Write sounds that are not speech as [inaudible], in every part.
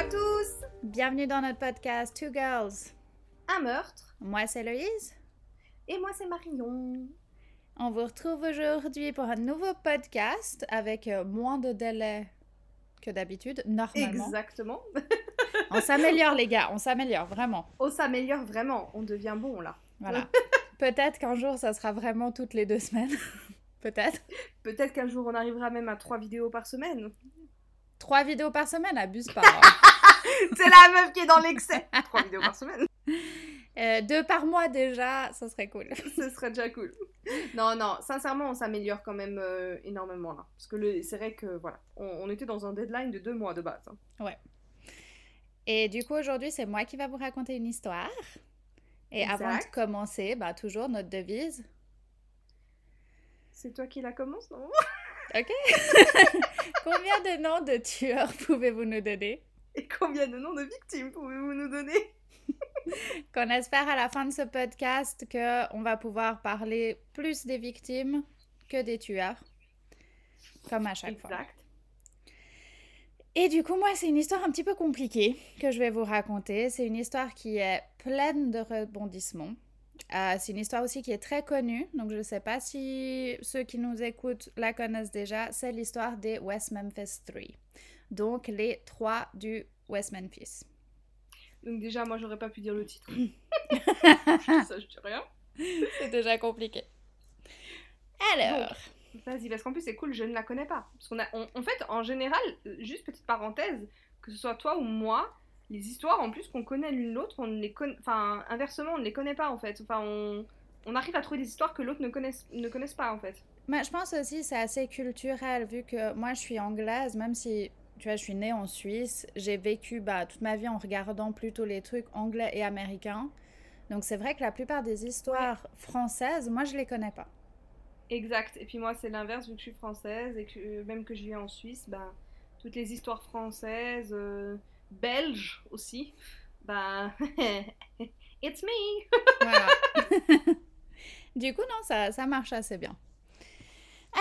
à tous Bienvenue dans notre podcast Two Girls. Un meurtre. Moi, c'est Loïse. Et moi, c'est Marion. On vous retrouve aujourd'hui pour un nouveau podcast avec euh, moins de délai que d'habitude, normalement. Exactement. [laughs] on s'améliore, les gars, on s'améliore, vraiment. On s'améliore vraiment, on devient bon là. Voilà. [laughs] Peut-être qu'un jour, ça sera vraiment toutes les deux semaines. [laughs] Peut-être. Peut-être qu'un jour, on arrivera même à trois vidéos par semaine. Trois vidéos par semaine, abuse pas. hein. [laughs] c'est la meuf qui est dans l'excès. Trois vidéos par semaine. Euh, deux par mois déjà, ça serait cool. [laughs] Ce serait déjà cool. Non, non, sincèrement, on s'améliore quand même euh, énormément là. Parce que c'est vrai que voilà, on, on était dans un deadline de deux mois de base. hein. Et du coup, aujourd'hui, c'est moi qui va vous raconter une histoire. Et avant de commencer, bah, toujours notre devise. C'est toi qui la commence, non? Ok [laughs] Combien de noms de tueurs pouvez-vous nous donner? [laughs] Et combien de noms de victimes pouvez-vous nous donner? [laughs] Qu'on espère à la fin de ce podcast qu'on va pouvoir parler plus des victimes que des tueurs. Comme à chaque fois. Exact. Et du coup, moi, c'est une histoire un petit peu compliquée que je vais vous raconter. C'est une histoire qui est pleine de rebondissements. Euh, c'est une histoire aussi qui est très connue, donc je ne sais pas si ceux qui nous écoutent la connaissent déjà. C'est l'histoire des West Memphis 3. Donc les trois du West Memphis. Donc déjà, moi, j'aurais pas pu dire le titre. Ça, [laughs] je dis rien. C'est déjà compliqué. Alors, Vas-y, parce qu'en plus c'est cool, je ne la connais pas. Parce qu'on a, on- en fait, en général, euh, juste petite parenthèse, que ce soit toi ou moi, les histoires en plus qu'on connaît l'une l'autre, on ne les connaît, enfin inversement, on ne les connaît pas en fait. Enfin, on, on arrive à trouver des histoires que l'autre ne connaisse, ne connaisse pas en fait. moi, je pense aussi c'est assez culturel vu que moi je suis anglaise, même si tu vois, je suis née en Suisse, j'ai vécu bah, toute ma vie en regardant plutôt les trucs anglais et américains. Donc c'est vrai que la plupart des histoires françaises, moi je les connais pas. Exact. Et puis moi, c'est l'inverse, vu que je suis française et que euh, même que je vis en Suisse, ben toutes les histoires françaises, euh, belges aussi, ben [laughs] it's me. Voilà. [laughs] du coup, non, ça, ça marche assez bien.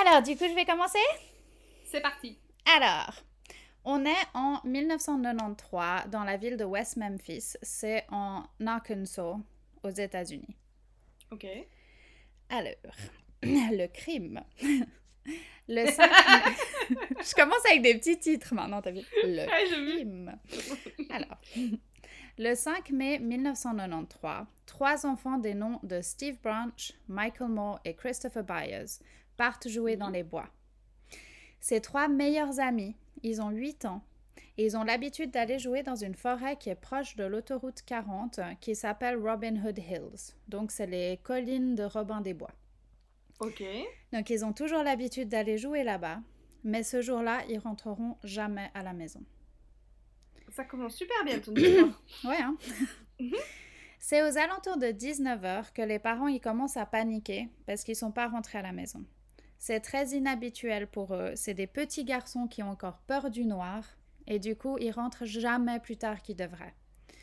Alors, du coup, je vais commencer? C'est parti. Alors, on est en 1993 dans la ville de West Memphis. C'est en Arkansas, aux États-Unis. Ok. Alors, [clears throat] le crime. [laughs] Le 5 mai- [laughs] Je commence avec des petits titres maintenant, t'as vu Le vu. crime. Alors, [laughs] le 5 mai 1993, trois enfants des noms de Steve Branch, Michael Moore et Christopher Byers partent jouer dans Mhm. les bois. Ces trois meilleurs amis, ils ont 8 ans et ils ont l'habitude d'aller jouer dans une forêt qui est proche de l'autoroute 40 euh, qui s'appelle Robin Hood Hills. Donc, c'est les collines de Robin des Bois. Ok. Donc, ils ont toujours l'habitude d'aller jouer là-bas, mais ce jour-là, ils rentreront jamais à la maison. Ça commence super bien ton [coughs] histoire. Ouais, hein? [laughs] C'est aux alentours de 19h que les parents ils commencent à paniquer parce qu'ils sont pas rentrés à la maison. C'est très inhabituel pour eux. C'est des petits garçons qui ont encore peur du noir et du coup, ils rentrent jamais plus tard qu'ils devraient.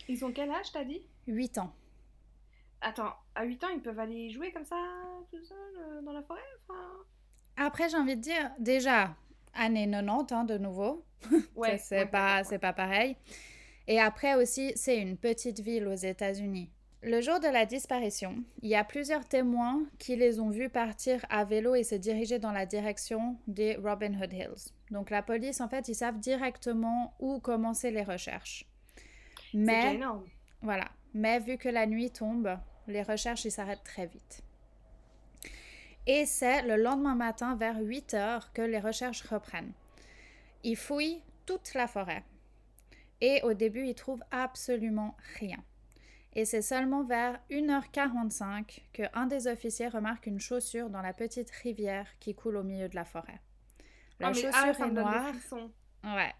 Ils ont quel âge, t'as dit? 8 ans. Attends, à 8 ans, ils peuvent aller jouer comme ça, tout seul, euh, dans la forêt enfin... Après, j'ai envie de dire, déjà, années 90, hein, de nouveau. [laughs] Ouais, c'est ouais, pas, ouais, pas pareil. Et après aussi, c'est une petite ville aux États-Unis. Le jour de la disparition, il y a plusieurs témoins qui les ont vus partir à vélo et se diriger dans la direction des Robin Hood Hills. Donc la police, en fait, ils savent directement où commencer les recherches. Mais énorme. voilà. Mais vu que la nuit tombe, les recherches s'arrêtent très vite. Et c'est le lendemain matin vers 8 heures que les recherches reprennent. Ils fouillent toute la forêt. Et au début, ils trouvent absolument rien. Et c'est seulement vers 1h45 que un des officiers remarque une chaussure dans la petite rivière qui coule au milieu de la forêt. La Ah, chaussure ah, est noire. Ouais.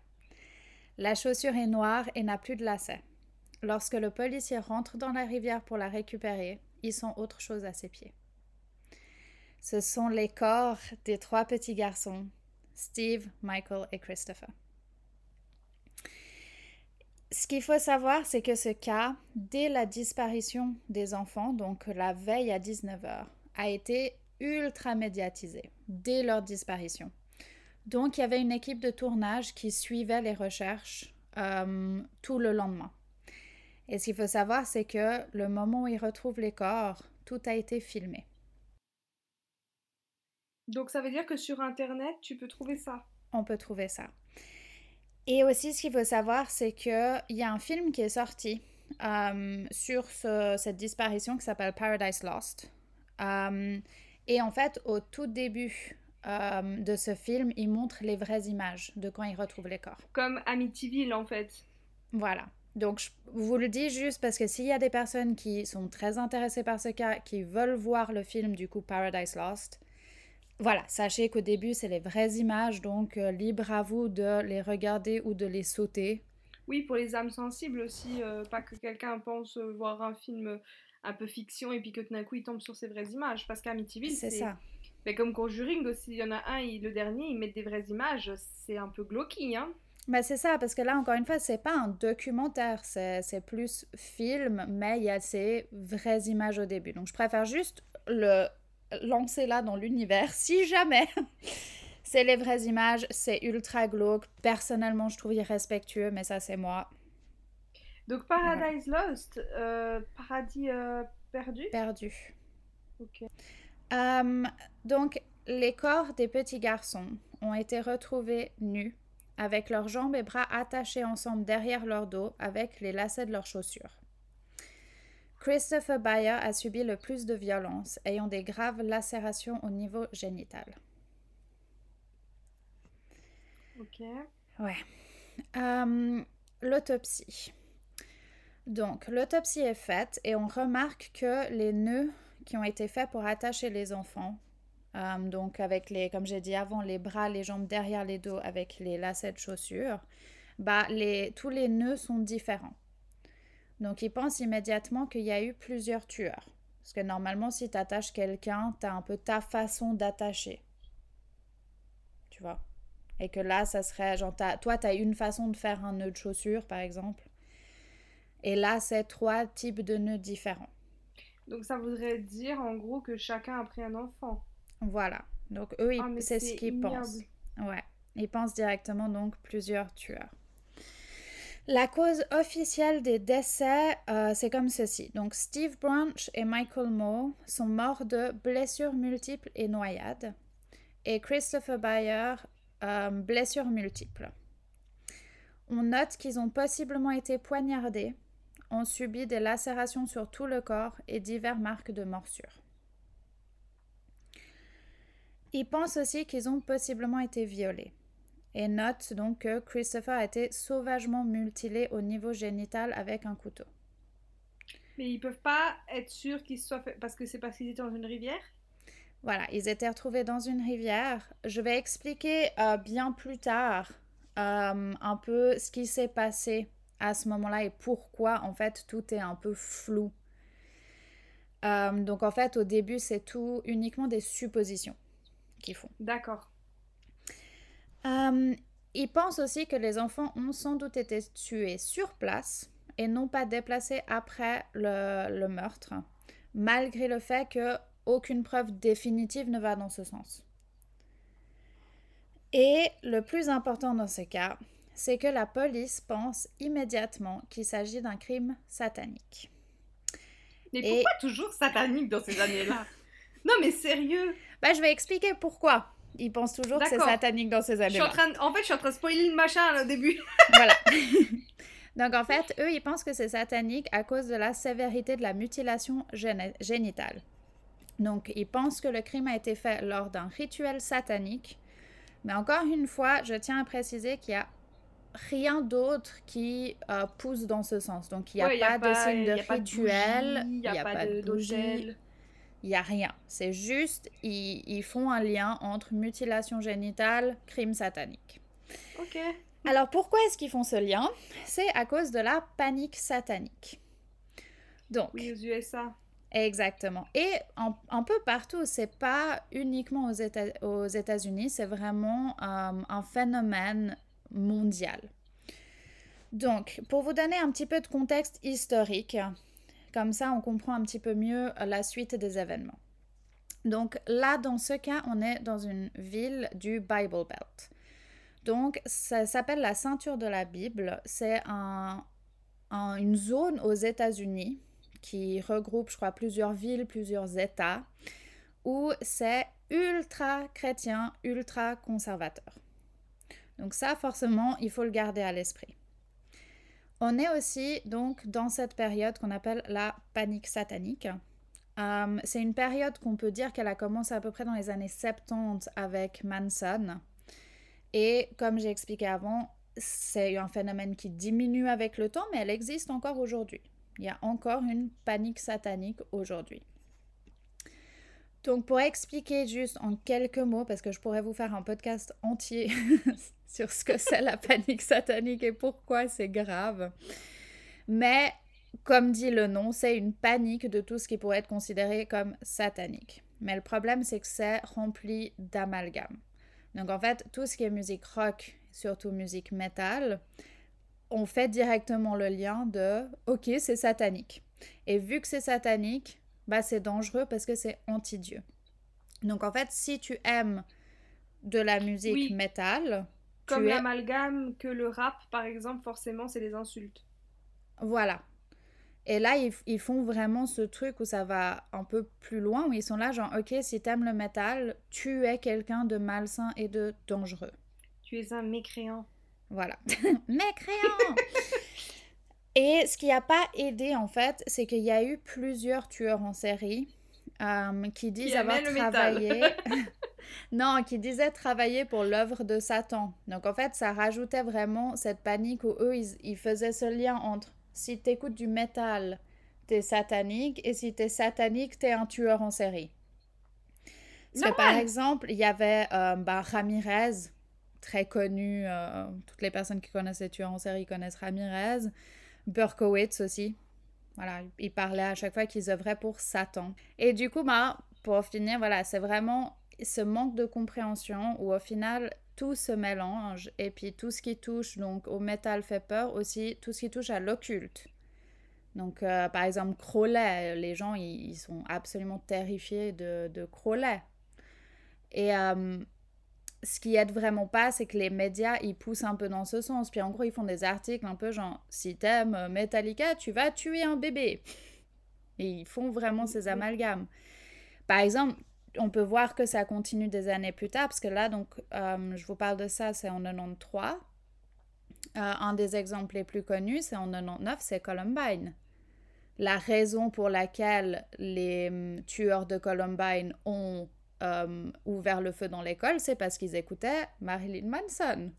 La chaussure est noire et n'a plus de lacets. Lorsque le policier rentre dans la rivière pour la récupérer, ils sont autre chose à ses pieds. Ce sont les corps des trois petits garçons, Steve, Michael et Christopher. Ce qu'il faut savoir, c'est que ce cas, dès la disparition des enfants, donc la veille à 19h, a été ultra médiatisé, dès leur disparition. Donc, il y avait une équipe de tournage qui suivait les recherches euh, tout le lendemain. Et ce qu'il faut savoir, c'est que le moment où ils retrouvent les corps, tout a été filmé. Donc ça veut dire que sur Internet, tu peux trouver ça? On peut trouver ça. Et aussi, ce qu'il faut savoir, c'est qu'il y a un film qui est sorti euh, sur cette disparition qui s'appelle Paradise Lost. Euh, et en fait, au tout début euh, de ce film, il montre les vraies images de quand ils retrouvent les corps. Comme Amityville, en fait. Voilà. Donc, je vous le dis juste parce que s'il y a des personnes qui sont très intéressées par ce cas, qui veulent voir le film du coup Paradise Lost, voilà, sachez qu'au début, c'est les vraies images, donc euh, libre à vous de les regarder ou de les sauter. Oui, pour les âmes sensibles aussi, euh, pas que quelqu'un pense voir un film un peu fiction et puis que tout d'un coup il tombe sur ces vraies images. Parce qu'Amityville, c'est ça. Mais comme Conjuring aussi, il y en a un, le dernier, ils mettent des vraies images, c'est un peu glauque, hein. Bah c'est ça, parce que là, encore une fois, c'est pas un documentaire, c'est plus film, mais il y a ces vraies images au début. Donc, je préfère juste le lancer là dans l'univers, si jamais [laughs] c'est les vraies images, c'est ultra glauque. Personnellement, je trouve irrespectueux, mais ça, c'est moi. Donc, Paradise Lost, euh, Paradis euh, perdu? Perdu. Ok. Hum, donc, les corps des petits garçons ont été retrouvés nus avec leurs jambes et bras attachés ensemble derrière leur dos avec les lacets de leurs chaussures. Christopher Bayer a subi le plus de violences, ayant des graves lacérations au niveau génital. Ok. Ouais. Hum, l'autopsie. Donc, l'autopsie est faite et on remarque que les nœuds qui ont été faits pour attacher les enfants euh, donc avec les, comme j'ai dit avant, les bras, les jambes derrière les dos avec les lacets de chaussures, bah les, tous les nœuds sont différents. Donc ils pensent immédiatement qu'il y a eu plusieurs tueurs. Parce que normalement, si tu attaches quelqu'un, tu as un peu ta façon d'attacher. Tu vois? Et que là, ça serait genre, toi, tu as une façon de faire un nœud de chaussure, par exemple. Et là, c'est trois types de nœuds différents. Donc ça voudrait dire en gros que chacun a pris un enfant. Voilà. Donc eux, ah, c'est ce qu'ils pensent. Ouais. Ils pensent directement donc plusieurs tueurs. La cause officielle des décès, euh, c'est comme ceci. Donc Steve Branch et Michael Moore sont morts de blessures multiples et noyades. Et Christopher Bayer, euh, blessures multiples. On note qu'ils ont possiblement été poignardés, ont subi des lacérations sur tout le corps et diverses marques de morsures. Ils pensent aussi qu'ils ont possiblement été violés et notent donc que Christopher a été sauvagement mutilé au niveau génital avec un couteau. Mais ils peuvent pas être sûrs qu'ils soient fait parce que c'est parce qu'ils étaient dans une rivière? Voilà, ils étaient retrouvés dans une rivière. Je vais expliquer euh, bien plus tard euh, un peu ce qui s'est passé à ce moment-là et pourquoi en fait tout est un peu flou. Euh, donc en fait au début c'est tout uniquement des suppositions font. D'accord. Euh, ils pensent aussi que les enfants ont sans doute été tués sur place et non pas déplacés après le, meurtre, malgré le fait que aucune preuve définitive ne va dans ce sens. Et le plus important dans ce cas, c'est que la police pense immédiatement qu'il s'agit d'un crime satanique. Mais pourquoi toujours satanique dans ces années-là? Non mais sérieux bah, je vais expliquer pourquoi. Ils pensent toujours que c'est satanique dans ces années-là. En, fait, je suis en train de spoiler le machin au début. [laughs] voilà. [laughs] Donc, en fait, eux, ils pensent que c'est satanique à cause de la sévérité de la mutilation génitale. Donc, ils pensent que le crime a été fait lors d'un rituel satanique. Mais encore une fois, je tiens à préciser qu'il y a rien d'autre qui euh, pousse dans ce sens. Donc, il n'y a, pas de signe de rituel, il n'y a, pas de bougie, il n'y a rien. C'est juste, ils, font un lien entre mutilation génitale, crime satanique. Ok. Alors pourquoi est-ce qu'ils font ce lien? C'est à cause de la panique satanique. Donc. Oui, aux USA. Exactement. Et un, peu partout, c'est pas uniquement aux États-Unis, c'est vraiment euh, un phénomène mondial. Donc, pour vous donner un petit peu de contexte historique, comme ça, on comprend un petit peu mieux la suite des événements. Donc là, dans ce cas, on est dans une ville du Bible Belt. Donc, ça s'appelle la ceinture de la Bible. C'est un, une zone aux États-Unis qui regroupe, je crois, plusieurs villes, plusieurs États, où c'est ultra chrétien, ultra conservateur. Donc ça, forcément, il faut le garder à l'esprit. On est aussi donc dans cette période qu'on appelle la panique satanique. Euh, c'est une période qu'on peut dire qu'elle a commencé à peu près dans les années 70 avec Manson. Et comme j'ai expliqué avant, c'est un phénomène qui diminue avec le temps, mais elle existe encore aujourd'hui. Il y a encore une panique satanique aujourd'hui. Donc pour expliquer juste en quelques mots, parce que je pourrais vous faire un podcast entier [laughs] sur ce que [laughs] c'est la panique satanique et pourquoi c'est grave. Mais comme dit le nom, c'est une panique de tout ce qui pourrait être considéré comme satanique. Mais le problème, c'est que c'est rempli d'amalgame. Donc en fait, tout ce qui est musique rock, surtout musique métal, on fait directement le lien de OK, c'est satanique. Et vu que c'est satanique, bah c'est dangereux parce que c'est anti-dieu. Donc en fait, si tu aimes de la musique métal, comme l'amalgame que le rap par exemple, forcément, c'est des insultes. Voilà. Et là, ils, font vraiment ce truc où ça va un peu plus loin, où ils sont là, genre, ok, si t'aimes le métal, tu es quelqu'un de malsain et de dangereux. Tu es un mécréant. Voilà. [laughs] mécréant [laughs] Et ce qui n'a pas aidé, en fait, c'est qu'il y a eu plusieurs tueurs en série euh, qui disent avoir travaillé. [laughs] non, qui disaient travailler pour l'œuvre de Satan. Donc, en fait, ça rajoutait vraiment cette panique où eux, ils, ils faisaient ce lien entre si tu écoutes du métal, t'es satanique, et si t'es satanique, t'es un tueur en série. Parce que, par exemple, il y avait euh, bah, Ramirez, très connu, euh, toutes les personnes qui connaissent les tueurs en série connaissent Ramirez, Berkowitz aussi. Voilà, il parlait à chaque fois qu'ils œuvraient pour Satan. Et du coup, bah, pour finir, voilà, c'est vraiment ce manque de compréhension où au final, tout se mélange et puis tout ce qui touche donc au métal fait peur aussi tout ce qui touche à l'occulte. Donc euh, par exemple Crowley les gens ils, sont absolument terrifiés de, de Crowley. Et euh, ce qui aide vraiment pas c'est que les médias ils poussent un peu dans ce sens. Puis en gros ils font des articles un peu genre si t'aimes Metallica tu vas tuer un bébé et ils font vraiment ces amalgames. Par exemple on peut voir que ça continue des années plus tard, parce que là, donc, euh, je vous parle de ça, c'est en 93. Euh, un des exemples les plus connus, c'est en 99, c'est Columbine. La raison pour laquelle les hum, tueurs de Columbine ont euh, ouvert le feu dans l'école, c'est parce qu'ils écoutaient Marilyn Manson.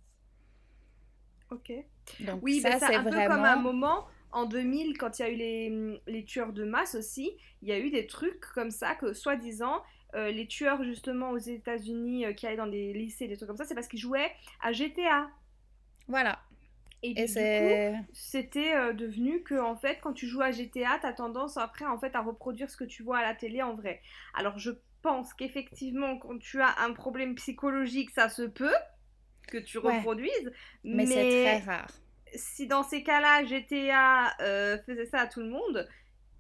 Ok. Donc, oui, ça, c'est un peu comme un moment en 2000, quand il y a eu les, hum, les, tueurs de masse aussi, il y a eu des trucs comme ça que, soi-disant, euh, les tueurs justement aux États-Unis euh, qui allaient dans des lycées, des trucs comme ça, c'est parce qu'ils jouaient à GTA. Voilà. Et, du coup, c'était euh, devenu que en fait, quand tu joues à GTA, tu as tendance après en fait à reproduire ce que tu vois à la télé en vrai. Alors je pense qu'effectivement, quand tu as un problème psychologique, ça se peut que tu reproduises, mais, c'est très rare. Si dans ces cas-là, GTA faisait ça à tout le monde,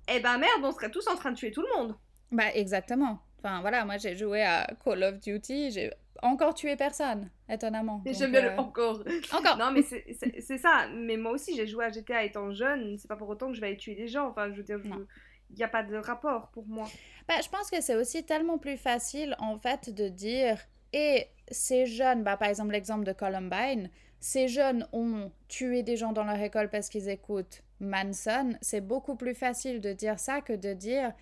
eh ben merde, on serait tous en train de tuer tout le monde. Bah exactement. Enfin voilà, moi j'ai joué à Call of Duty, j'ai encore tué personne, étonnamment. J'aime bien le euh, encore. Encore. non mais c'est ça. Mais moi aussi j'ai joué à GTA étant jeune. C'est pas pour autant que je vais aller tuer des gens. Enfin je veux dire, il n'y a pas de rapport pour moi. Bah, je pense que c'est aussi tellement plus facile en fait de dire et ces jeunes, bah, par exemple l'exemple de Columbine, ces jeunes ont tué des gens dans leur école parce qu'ils écoutent Manson. C'est beaucoup plus facile de dire ça que de dire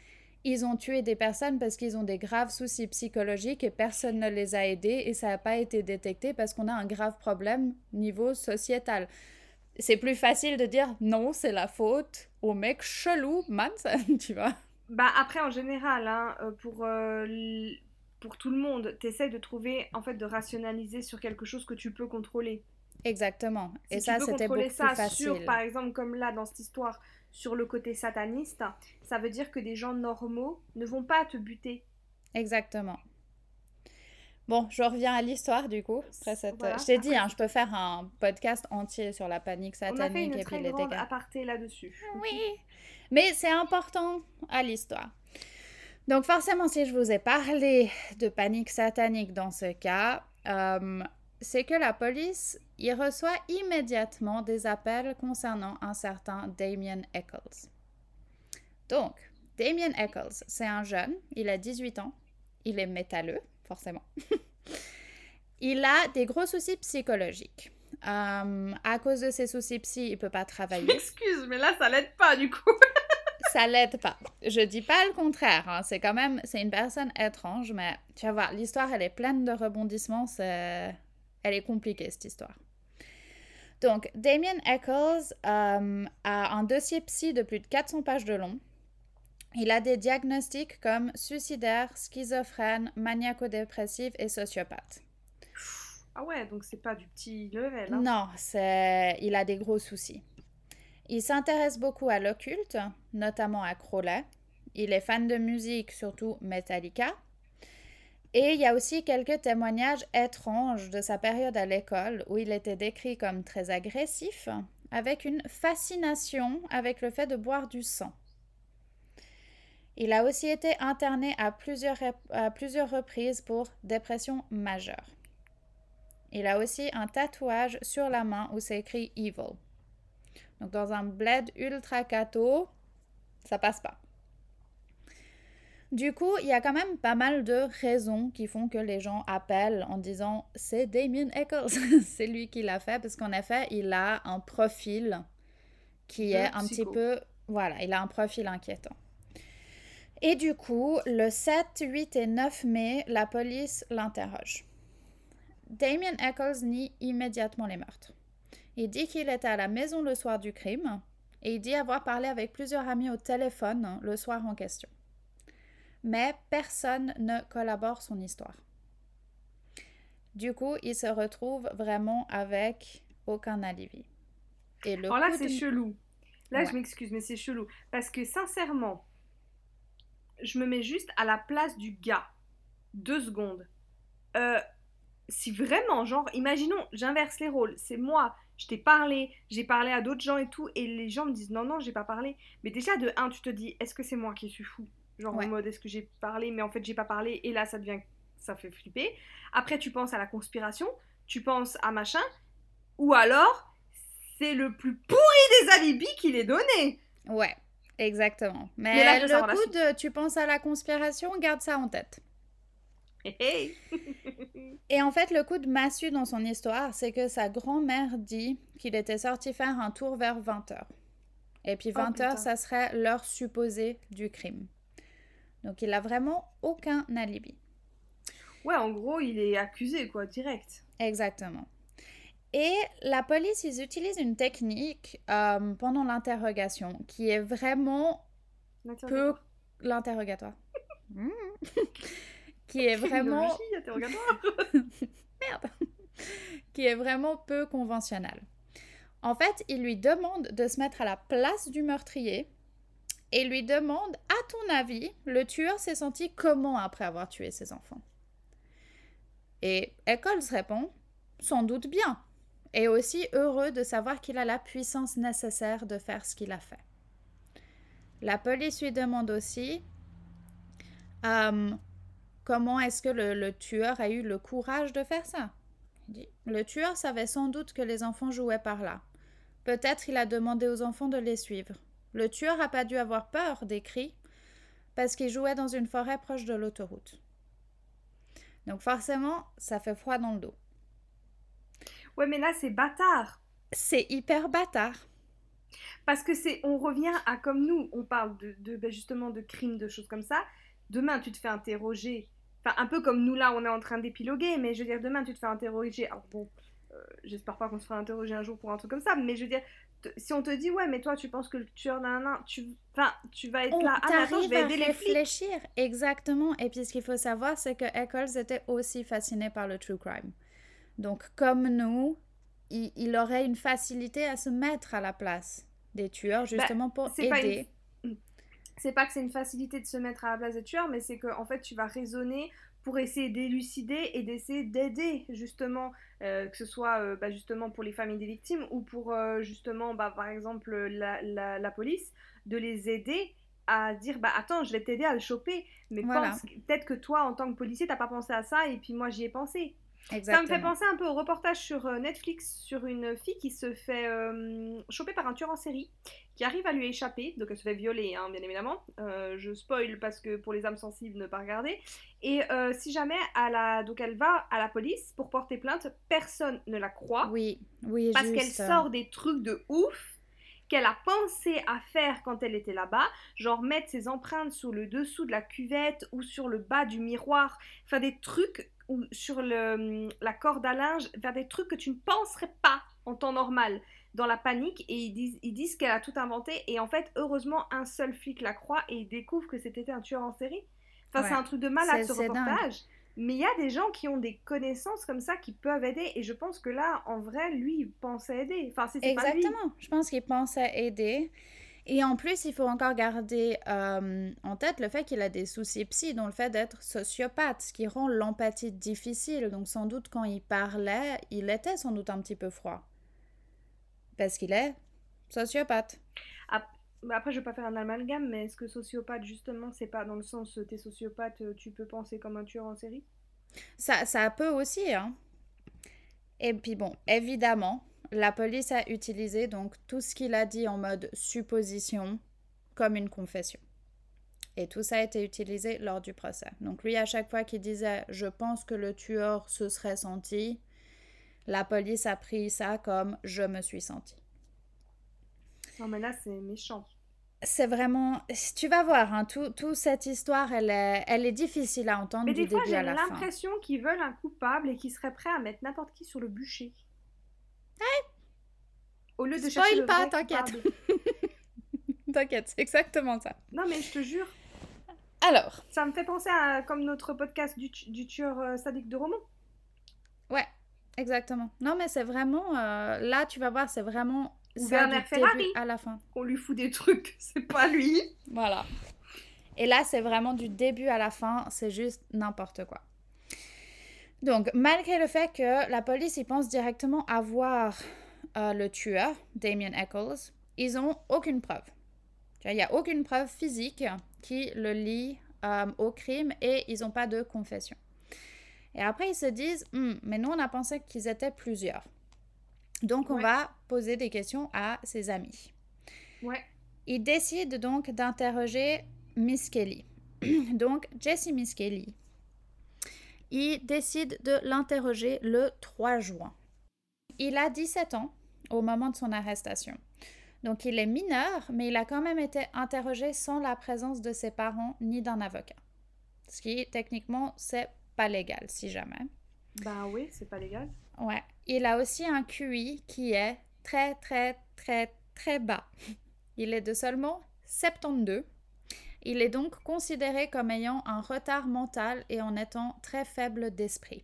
ils ont tué des personnes parce qu'ils ont des graves soucis psychologiques et personne ne les a aidés et ça n'a pas été détecté parce qu'on a un grave problème niveau sociétal. C'est plus facile de dire non, c'est la faute au mec chelou, Manson, [laughs] tu vois. Bah après, en général, hein, euh, pour, euh, pour tout le monde, tu essaies de trouver, en fait, de rationaliser sur quelque chose que tu peux contrôler. Exactement. et ça, c'était beaucoup ça plus facile. Sur, par exemple, comme là, dans cette histoire, sur le côté sataniste, ça veut dire que des gens normaux ne vont pas te buter. Exactement. Bon, je reviens à l'histoire du coup. Après cette... je t'ai dit, hein, je peux faire un podcast entier sur la panique satanique On a fait une et très puis grande aparté là-dessus. Oui, mais c'est important à l'histoire. Donc forcément, si je vous ai parlé de panique satanique dans ce cas, euh, c'est que la police y reçoit immédiatement des appels concernant un certain Damien Eccles. Donc, Damien Eccles, c'est un jeune, il a 18 ans, il est métalleux, forcément. [laughs] il a des gros soucis psychologiques. Euh, à cause de ses soucis psy, il peut pas [laughs] travailler. Excuse, mais là, ça l'aide pas du coup. [laughs] ça l'aide pas. Je dis pas le contraire. Hein. C'est quand même, c'est une personne étrange, mais tu vas voir, l'histoire, elle est pleine de rebondissements. C'est, elle est compliquée cette histoire. Donc, Damien Eccles euh, a un dossier psy de plus de 400 pages de long. Il a des diagnostics comme suicidaire, schizophrène, maniaco-dépressif et sociopathe. Ah ouais, donc c'est pas du petit level. Hein. Non, c'est... il a des gros soucis. Il s'intéresse beaucoup à l'occulte, notamment à Crowley. Il est fan de musique, surtout Metallica. Et il y a aussi quelques témoignages étranges de sa période à l'école où il était décrit comme très agressif, avec une fascination avec le fait de boire du sang. Il a aussi été interné à plusieurs, à plusieurs reprises pour dépression majeure. Il a aussi un tatouage sur la main où c'est écrit Evil. Donc dans un bled ultra cato, ça passe pas. Du coup, il y a quand même pas mal de raisons qui font que les gens appellent en disant c'est Damien Eccles, [laughs] c'est lui qui l'a fait, parce qu'en effet, il a un profil qui est un petit peu. Voilà, il a un profil inquiétant. Et du coup, le 7, 8 et 9 mai, la police l'interroge. Damien Eccles nie immédiatement les meurtres. Il dit qu'il était à la maison le soir du crime et il dit avoir parlé avec plusieurs amis au téléphone le soir en question. Mais personne ne collabore son histoire. Du coup, il se retrouve vraiment avec aucun alibi. Et le Alors là, c'est chelou. Là, je m'excuse, mais c'est chelou. Parce que sincèrement, je me mets juste à la place du gars. Deux secondes. Euh, si vraiment, genre, imaginons, j'inverse les rôles, c'est moi, je t'ai parlé, j'ai parlé à d'autres gens et tout, et les gens me disent non, non, j'ai pas parlé. Mais déjà, de un, tu te dis, est-ce que c'est moi qui suis fou? Genre en mode, est-ce que j'ai parlé, mais en fait, j'ai pas parlé, et là, ça devient, ça fait flipper. Après, tu penses à la conspiration, tu penses à machin, ou alors, c'est le plus pourri des alibis qu'il est donné. Ouais, exactement. Mais, là, le coup de tu penses à la conspiration, garde ça en tête. [laughs] Et en fait, le coup de massue dans son histoire, c'est que sa grand-mère dit qu'il était sorti faire un tour vers 20h. Et puis 20h, ça serait l'heure supposée du crime. Donc il a vraiment aucun alibi. Ouais, en gros, il est accusé, quoi, direct. Exactement. Et la police, ils utilisent une technique euh, pendant l'interrogation qui est vraiment peu l'interrogatoire. [laughs] Mmh qui est vraiment [laughs] Merde. qui est vraiment peu conventionnel. En fait, il lui demande de se mettre à la place du meurtrier et lui demande à ton avis, le tueur s'est senti comment après avoir tué ses enfants? Et Eccles répond sans doute bien et aussi heureux de savoir qu'il a la puissance nécessaire de faire ce qu'il a fait. La police lui demande aussi euh, Comment est-ce que le, tueur a eu le courage de faire ça? Le tueur savait sans doute que les enfants jouaient par là. Peut-être il a demandé aux enfants de les suivre. Le tueur n'a pas dû avoir peur des cris parce qu'il jouait dans une forêt proche de l'autoroute. Donc forcément, ça fait froid dans le dos. Ouais, mais là, c'est bâtard. C'est hyper bâtard. Parce que c'est, on revient à comme nous, on parle de, de ben, justement de crimes, de choses comme ça. Demain, tu te fais interroger Enfin, un peu comme nous là, on est en train d'épiloguer, mais je veux dire, demain tu te fais interroger. Alors bon, euh, j'espère pas qu'on se fera interroger un jour pour un truc comme ça, mais je veux dire, si on te dit, ouais, mais toi tu penses que le tueur d'un tu, enfin, tu vas être là, ah, attends, je vais aider les réfléchir, exactement. Et puis ce qu'il faut savoir, c'est que Eccles était aussi fasciné par le true crime. Donc, comme nous, il, aurait une facilité à se mettre à la place des tueurs, bah, justement pour aider c'est pas que c'est une facilité de se mettre à la place des tueurs, mais c'est que en fait tu vas raisonner pour essayer d'élucider et d'essayer d'aider justement, euh, que ce soit euh, bah, justement pour les familles des victimes ou pour euh, justement, bah, par exemple, la, la, police, de les aider à dire bah attends je vais t'aider à le choper mais peut-être que toi en tant que policier t'as pas pensé à ça et puis moi j'y ai pensé Ça me fait penser un peu au reportage sur euh, Netflix sur une fille qui se fait euh, choper par un tueur en série, qui arrive à lui échapper, donc elle se fait violer, hein, bien évidemment. Euh, je spoil parce que pour les âmes sensibles, ne pas regarder. Et si jamais à la... donc elle va à la police pour porter plainte, personne ne la croit. Oui, oui, Parce qu'elle sort des trucs de ouf qu'elle a pensé à faire quand elle était là-bas, genre mettre ses empreintes sur le dessous de la cuvette ou sur le bas du miroir, faire des trucs ou sur le, la corde à linge, faire des trucs que tu ne penserais pas en temps normal dans la panique et ils disent, ils disent qu'elle a tout inventé et en fait heureusement un seul flic la croit et il découvre que c'était un tueur en série. Enfin c'est un truc de malade ce reportage. Mais il y a des gens qui ont des connaissances comme ça qui peuvent aider. Et je pense que là, en vrai, lui, il pense à aider. Enfin, c'est Exactement. Je pense qu'il pense à aider. Et en plus, il faut encore garder euh, en tête le fait qu'il a des soucis psy, dont le fait d'être sociopathe, ce qui rend l'empathie difficile. Donc sans doute quand il parlait, il était sans doute un petit peu froid. Parce qu'il est sociopathe. Après, je vais pas faire un amalgame, mais est-ce que sociopathe, justement, c'est pas dans le sens t'es sociopathe, euh, tu peux penser comme un tueur en série? Ça, ça peut aussi, hein. Et puis bon, évidemment, la police a utilisé donc tout ce qu'il a dit en mode supposition comme une confession. Et tout ça a été utilisé lors du procès. Donc lui, à chaque fois qu'il disait ⁇ je pense que le tueur se serait senti ⁇ la police a pris ça comme ⁇ je me suis senti ⁇ Non mais là, c'est méchant c'est vraiment. Tu vas voir, hein, toute tout cette histoire, elle est, elle est difficile à entendre Mais du des fois, j'ai l'impression qu'ils veulent un coupable et qu'ils seraient prêts à mettre n'importe qui sur le bûcher. Ouais. Au lieu de chercher le pas, t'inquiète. [laughs] t'inquiète, c'est exactement ça. Non, mais je te jure. Alors. Ça me fait penser à comme notre podcast du, du tueur euh, sadique de roman. Ouais, exactement. Non, mais c'est vraiment. Euh, là, tu vas voir, c'est vraiment Werner Ferrari. À la fin. On lui fout des trucs, [laughs] c'est pas lui. Voilà. Et là, c'est vraiment du début à la fin, c'est juste n'importe quoi. Donc, malgré le fait que la police y pense directement avoir euh, le tueur, Damien Eccles, ils ont aucune preuve. Il n'y a aucune preuve physique qui le lie euh, au crime et ils n'ont pas de confession. Et après, ils se disent, hmm, mais nous, on a pensé qu'ils étaient plusieurs. Donc, on va poser des questions à ses amis. Ouais. Il décide donc d'interroger Miss Kelly. [clears throat] donc, Jesse Miss Kelly. Il décide de l'interroger le 3 juin. Il a 17 ans au moment de son arrestation. Donc, il est mineur, mais il a quand même été interrogé sans la présence de ses parents ni d'un avocat. Ce qui, techniquement, c'est pas légal, si jamais. Bah oui, c'est pas légal. Ouais. Il a aussi un QI qui est très, très, très, très bas. Il est de seulement 72. Il est donc considéré comme ayant un retard mental et en étant très faible d'esprit.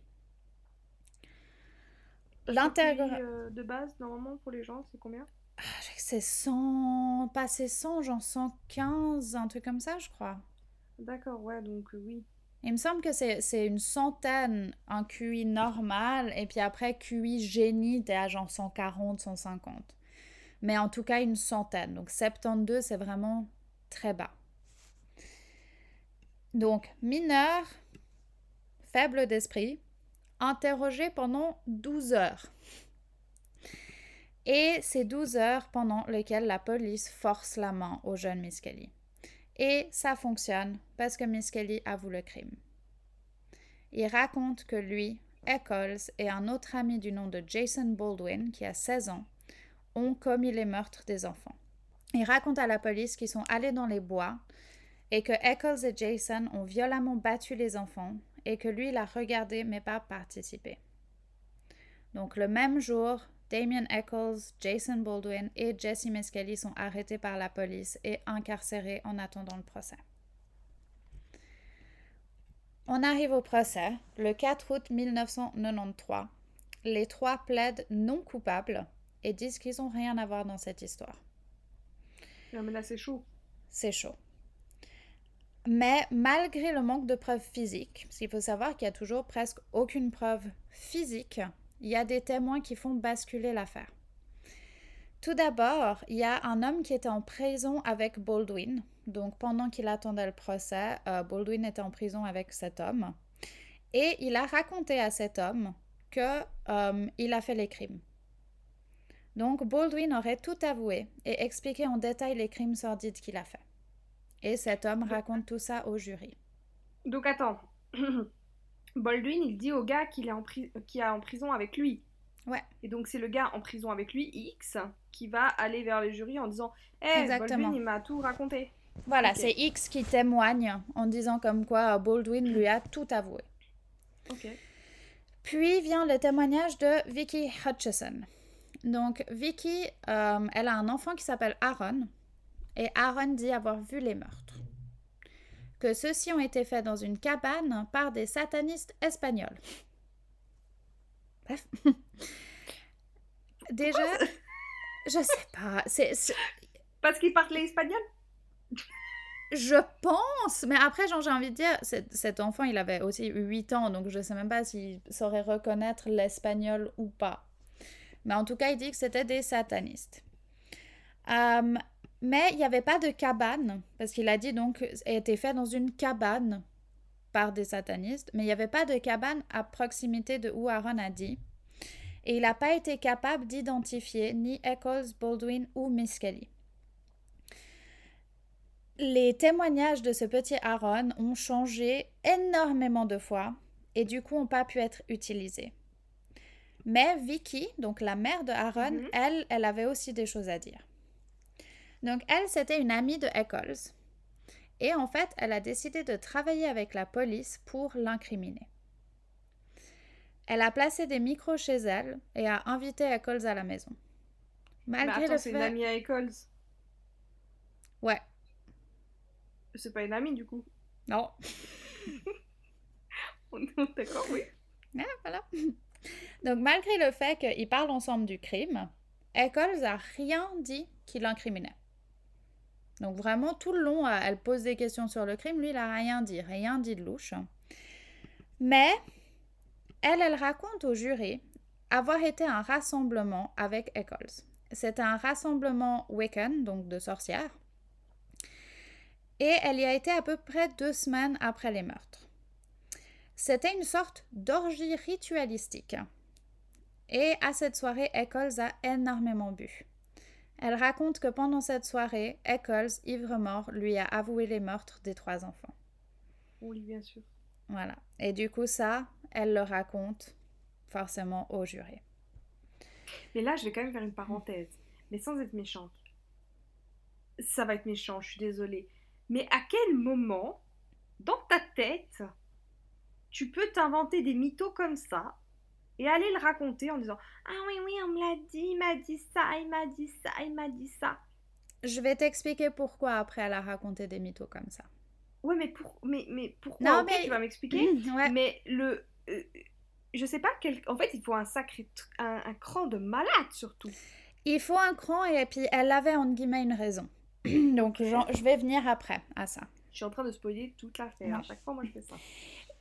L'intégration euh, de base, normalement, pour les gens, c'est combien? Ah, C'est 100... Passé 100, genre 115, un truc comme ça, je crois. D'accord, ouais, donc euh, oui. Il me semble que c'est une centaine en QI normal, et puis après QI génie, t'es à genre 140, 150. Mais en tout cas, une centaine. Donc 72, c'est vraiment très bas. Donc, mineur, faible d'esprit, interrogé pendant 12 heures. Et c'est 12 heures pendant lesquelles la police force la main au jeune Miss Kelly. Et ça fonctionne parce que Miss Kelly avoue le crime. Il raconte que lui, Eccles et un autre ami du nom de Jason Baldwin, qui a 16 ans, ont commis les meurtres des enfants. Il raconte à la police qu'ils sont allés dans les bois et que Eccles et Jason ont violemment battu les enfants et que lui l'a regardé mais pas participé. Donc le même jour, Damien Eccles, Jason Baldwin et Jesse Mescali sont arrêtés par la police et incarcérés en attendant le procès. On arrive au procès le 4 août 1993. Les trois plaident non coupables et disent qu'ils n'ont rien à voir dans cette histoire. Non, mais là, c'est chaud. C'est chaud. Mais malgré le manque de preuves physiques, parce qu'il faut savoir qu'il y a toujours presque aucune preuve physique il y a des témoins qui font basculer l'affaire. Tout d'abord, il y a un homme qui était en prison avec Baldwin. Donc pendant qu'il attendait le procès, euh, Baldwin était en prison avec cet homme. Et il a raconté à cet homme que euh, a fait les crimes. Donc Baldwin aurait tout avoué et expliqué en détail les crimes sordides qu'il a fait. Et cet homme raconte tout ça au jury. Donc attends, [clears throat] Baldwin, il dit au gars qu'il est en, en prison avec lui. Ouais. Et donc c'est le gars en prison avec lui, X, qui va aller vers le jury en disant Eh, Exactement. Baldwin, il m'a tout raconté. Voilà, c'est X qui témoigne en disant comme quoi Baldwin lui a tout avoué. Ok. Puis vient le témoignage de Vicky Hutchison. Donc Vicky, euh, elle a un enfant qui s'appelle Aaron et Aaron dit avoir vu les meurtres. Que ceux-ci ont été faits dans une cabane par des satanistes espagnols. Bref. Déjà, je sais pas. C'est, Parce qu'il parlait espagnol Je pense, mais après, j'ai envie de dire, cet, cet enfant, il avait aussi 8 ans, donc je sais même pas s'il saurait reconnaître l'espagnol ou pas. Mais en tout cas, il dit que c'était des satanistes. Euh, mais il n'y avait pas de cabane, parce qu'il a dit donc, a été fait dans une cabane par des satanistes, mais il n'y avait pas de cabane à proximité de où Aaron a dit. Et il n'a pas été capable d'identifier ni Eccles, Baldwin ou Miss Kelly. Les témoignages de ce petit Aaron ont changé énormément de fois et du coup n'ont pas pu être utilisés. Mais Vicky, donc la mère de Aaron, Mhm. elle, elle avait aussi des choses à dire. Donc elle, c'était une amie de Eccles. Et en fait, elle a décidé de travailler avec la police pour l'incriminer. Elle a placé des micros chez elle et a invité Eccles à la maison. Mais Malgré attends, le c'est fait... une amie à Eccles. Ouais, C'est pas une amie du coup. non, [laughs] On est d'accord, oui. Ah, voilà. Donc, malgré le fait qu'ils parlent ensemble du crime, Eccles a rien dit qui l'incriminait. Donc, vraiment, tout le long, euh, elle pose des questions sur le crime. Lui, il a rien dit, rien dit de louche. Mais, elle, elle raconte au jury avoir été un rassemblement avec Eccles. C'était un rassemblement Wiccan, donc de sorcières. Et elle y a été à peu près deux semaines après les meurtres. C'était une sorte d'orgie ritualistique. Et à cette soirée, Eccles a énormément bu. Elle raconte que pendant cette soirée, Eccles, ivre-mort, lui a avoué les meurtres des trois enfants. Oui, bien sûr. Voilà. Et du coup, ça, elle le raconte forcément au jury. Mais là, je vais quand même faire une parenthèse, mais sans être méchante. Ça va être méchant, je suis désolée. Mais à quel moment, dans ta tête, tu peux t'inventer des mythos comme ça et aller le raconter en disant Ah oui, oui, on me l'a dit, il m'a dit ça, il m'a dit ça, il m'a dit ça. Je vais t'expliquer pourquoi après elle a raconté des mythos comme ça. Ouais, mais, pour, mais, mais pourquoi Non, mais- Tu vas m'expliquer [clears throat] ouais. Mais le. euh, je sais pas quel. En fait, il faut un sacré. Un, un cran de malade surtout. Il faut un cran et puis elle avait entre guillemets une raison. [clears throat] Donc je vais venir après à ça. Je suis en train de spoiler toute l'affaire. À chaque fois, moi, je fais ça.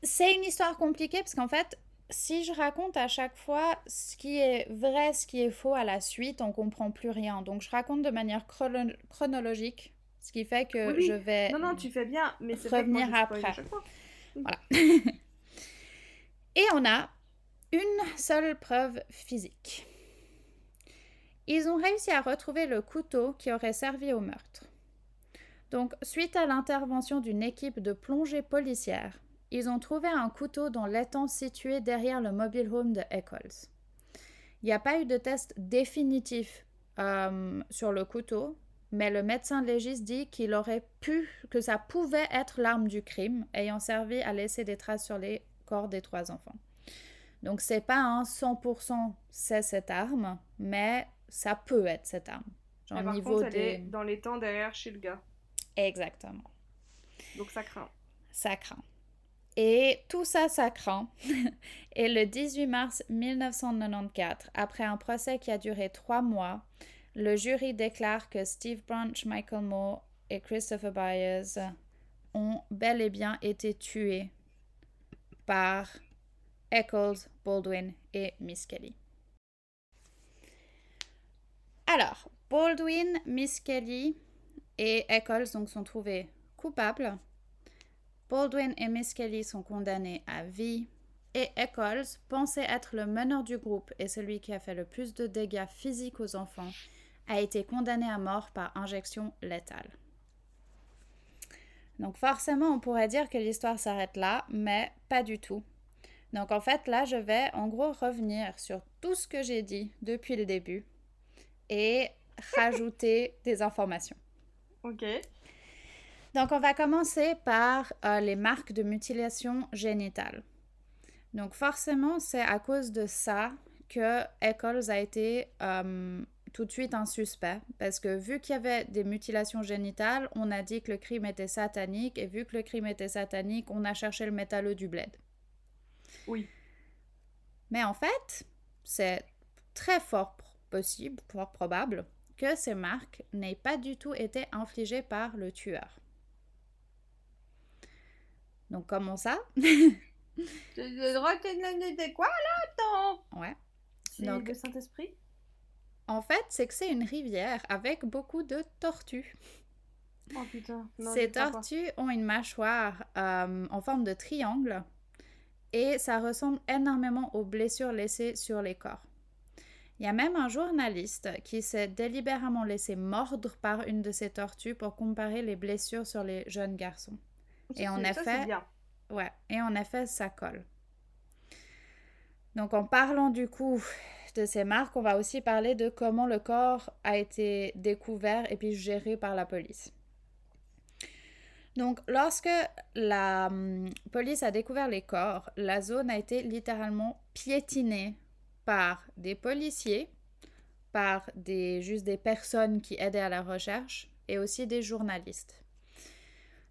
C'est une histoire compliquée parce qu'en fait, si je raconte à chaque fois ce qui est vrai, ce qui est faux à la suite, on comprend plus rien. Donc je raconte de manière chrono- chronologique, ce qui fait que Oui, je vais Non, non, tu fais bien, mais Revenir à après. fois. [laughs] Et on a une seule preuve physique. Ils ont réussi à retrouver le couteau qui aurait servi au meurtre. Donc, suite à l'intervention d'une équipe de plongée policière, ils ont trouvé un couteau dans l'étang situé derrière le mobile home de Eccles. Il n'y a pas eu de test définitif euh, sur le couteau, mais le médecin légiste dit qu'il aurait pu, que ça pouvait être l'arme du crime, ayant servi à laisser des traces sur les corps des trois enfants. Donc c'est pas un 100% c'est cette arme, mais ça peut être cette arme. Genre Mais au par niveau contre, elle des... est dans les temps derrière chez le gars. Exactement. Donc ça craint. Ça craint. Et tout ça, ça. [laughs] Et le 18 mars 1994, après un procès qui a duré trois mois, le jury déclare que Steve Branch, Michael Moore et Christopher Byers ont bel et bien été tués par Eccles, Baldwin et Miss Kelly. Alors, Baldwin, Miss Kelly et Eccles donc, sont trouvés coupables. Baldwin et Miss Kelly sont condamnés à vie et Eccles, pensé être le meneur du groupe et celui qui a fait le plus de dégâts physiques aux enfants, a été condamné à mort par injection létale. Donc forcément, on pourrait dire que l'histoire s'arrête là, mais pas du tout. Donc en fait, là, je vais en gros revenir sur tout ce que j'ai dit depuis le début et rajouter des informations. Ok. Donc on va commencer par euh, les marques de mutilation génitale. Donc forcément, c'est à cause de ça que Eccles a été euh, tout de suite un suspect, parce que vu qu'il y avait des mutilations génitales, on a dit que le crime était satanique, et vu que le crime était satanique, on a cherché le métalleux du bled. Oui. Mais en fait, c'est très fort possible, fort probable, que ces marques n'aient pas du tout été infligées par le tueur. Donc comment ça? [laughs] De quoi là? Attends Ouais. Donc- le Saint-Esprit? En fait, c'est que c'est une rivière avec beaucoup de tortues. Oh putain. Non, Ces tortues ont une mâchoire euh, en forme de triangle et ça ressemble énormément aux blessures laissées sur les corps. Il y a même un journaliste qui s'est délibérément laissé mordre par une de ces tortues pour comparer les blessures sur les jeunes garçons. Et en ça, effet- bien. Ouais, et en effet, ça colle. Donc en parlant du coup de ces marques, on va aussi parler de comment le corps a été découvert et puis géré par la police. Donc lorsque la hum, police a découvert les corps, la zone a été littéralement piétinée par des policiers, par des juste des personnes qui aidaient à la recherche et aussi des journalistes.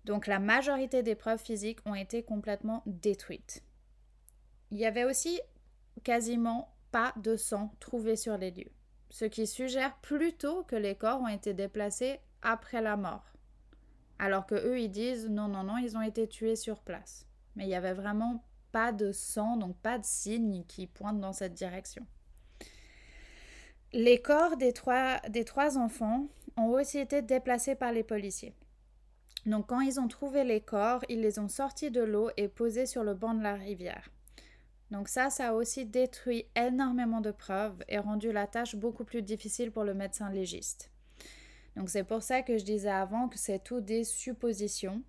Donc la majorité des preuves physiques ont été complètement détruites. Il y avait aussi quasiment pas de sang trouvé sur les lieux, ce qui suggère plutôt que les corps ont été déplacés après la mort. Alors que eux ils disent non non non, ils ont été tués sur place. Mais il y avait vraiment pas de sang, donc pas de signes qui pointent dans cette direction. Les corps des trois, des trois enfants ont aussi été déplacés par les policiers. Donc quand ils ont trouvé les corps, ils les ont sortis de l'eau et posés sur le banc de la rivière. Donc ça, ça a aussi détruit énormément de preuves et rendu la tâche beaucoup plus difficile pour le médecin légiste. Donc c'est pour ça que je disais avant que c'est tout des suppositions.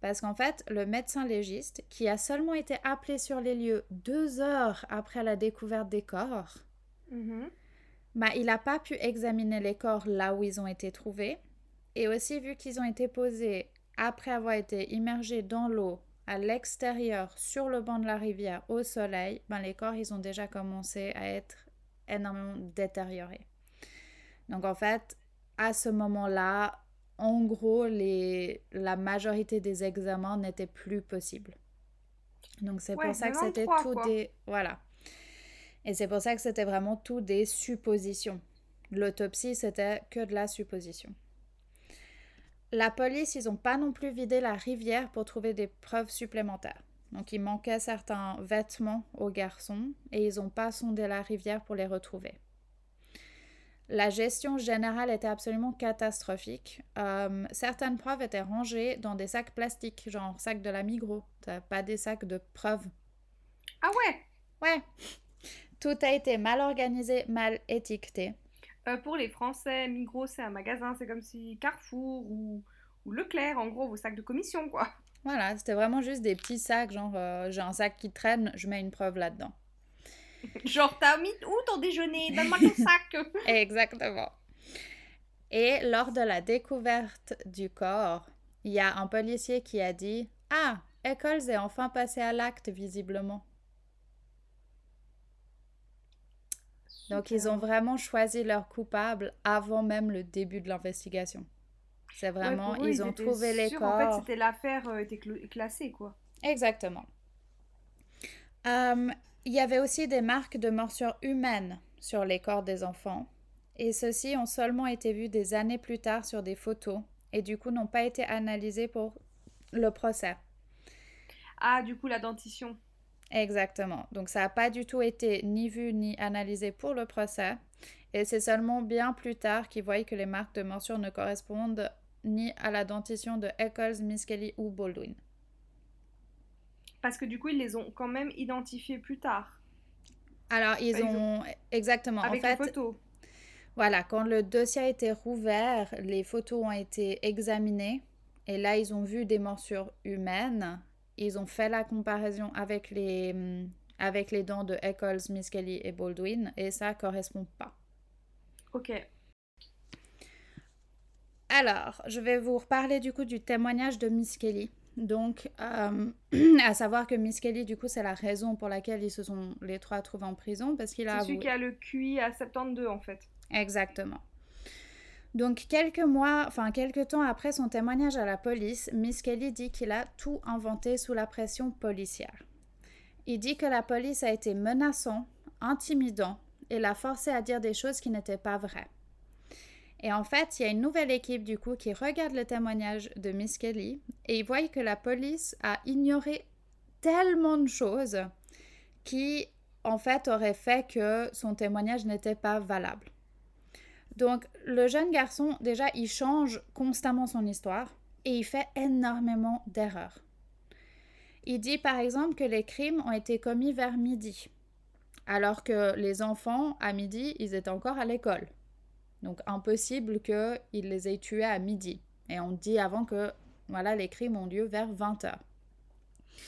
Parce qu'en fait, le médecin légiste, qui a seulement été appelé sur les lieux deux heures après la découverte des corps, Mhm. bah, il n'a pas pu examiner les corps là où ils ont été trouvés. Et aussi, vu qu'ils ont été posés après avoir été immergés dans l'eau, à l'extérieur, sur le banc de la rivière, au soleil, ben, les corps, ils ont déjà commencé à être énormément détériorés. Donc, en fait, à ce moment-là, en gros, les... la majorité des examens n'étaient plus possibles. Donc, c'est Ouais, pour ça que c'était tout quoi. des... Voilà. Et c'est pour ça que c'était vraiment tout des suppositions. L'autopsie, c'était que de la supposition. La police, ils n'ont pas non plus vidé la rivière pour trouver des preuves supplémentaires. Donc, il manquait certains vêtements aux garçons et ils n'ont pas sondé la rivière pour les retrouver. La gestion générale était absolument catastrophique. Euh, certaines preuves étaient rangées dans des sacs plastiques, genre sacs de la Migros, pas des sacs de preuves. Ah ouais? Ouais. Tout a été mal organisé, mal étiqueté. Euh, Pour les Français, Migros, c'est un magasin, c'est comme si Carrefour ou, ou Leclerc, en gros, vos sacs de commission, quoi. Voilà, c'était vraiment juste des petits sacs, genre euh, j'ai un sac qui traîne, je mets une preuve là-dedans. [laughs] Genre, t'as mis où ton déjeuner? Donne-moi ton [laughs] sac Exactement. Et lors de la découverte du corps, il y a un policier qui a dit Ah, Eccles est enfin passé à l'acte, visiblement. Donc, ils ont vraiment choisi leur coupable avant même le début de l'investigation. C'est vraiment, eux, ils ont trouvé les corps. En fait, c'était l'affaire euh, était classée, quoi. Exactement. Euh, il y avait aussi des marques de morsures humaines sur les corps des enfants, et ceux-ci ont seulement été vus des années plus tard sur des photos, et du coup n'ont pas été analysés pour le procès. Ah, du coup, la dentition. Exactement. Donc ça n'a pas du tout été ni vu ni analysé pour le procès, et c'est seulement bien plus tard qu'ils voient que les marques de morsure ne correspondent ni à la dentition de Eccles, Miskelly ou Baldwin. Parce que du coup, ils les ont quand même identifiés plus tard. Alors, ils, Enfin, ils ont... Exactement. Avec en les fait, photos. Voilà, quand le dossier a été rouvert, les photos ont été examinées et là, ils ont vu des morsures humaines. Ils ont fait la comparaison avec les, hum, avec les dents de Eccles, Miss Kelly et Baldwin et ça correspond pas. Ok. Alors, je vais vous reparler du coup du témoignage de Miss Kelly. Donc, euh, [clears throat] à savoir que Miss Kelly, du coup, c'est la raison pour laquelle ils se sont les trois trouvés en prison parce qu'il a C'est celui qui a le QI à 72 en fait. Exactement. Donc, quelques mois, enfin, quelques temps après son témoignage à la police, Miss Kelly dit qu'il a tout inventé sous la pression policière. Il dit que la police a été menaçant, intimidant et l'a forcé à dire des choses qui n'étaient pas vraies. Et en fait, il y a une nouvelle équipe du coup qui regarde le témoignage de Miss Kelly et ils voient que la police a ignoré tellement de choses qui, en fait, auraient fait que son témoignage n'était pas valable. Donc, le jeune garçon, déjà, il change constamment son histoire et il fait énormément d'erreurs. Il dit par exemple que les crimes ont été commis vers midi, alors que les enfants, à midi, ils étaient encore à l'école. Donc, impossible qu'il les ait tués à midi. Et on dit avant que voilà, les crimes ont lieu vers 20h.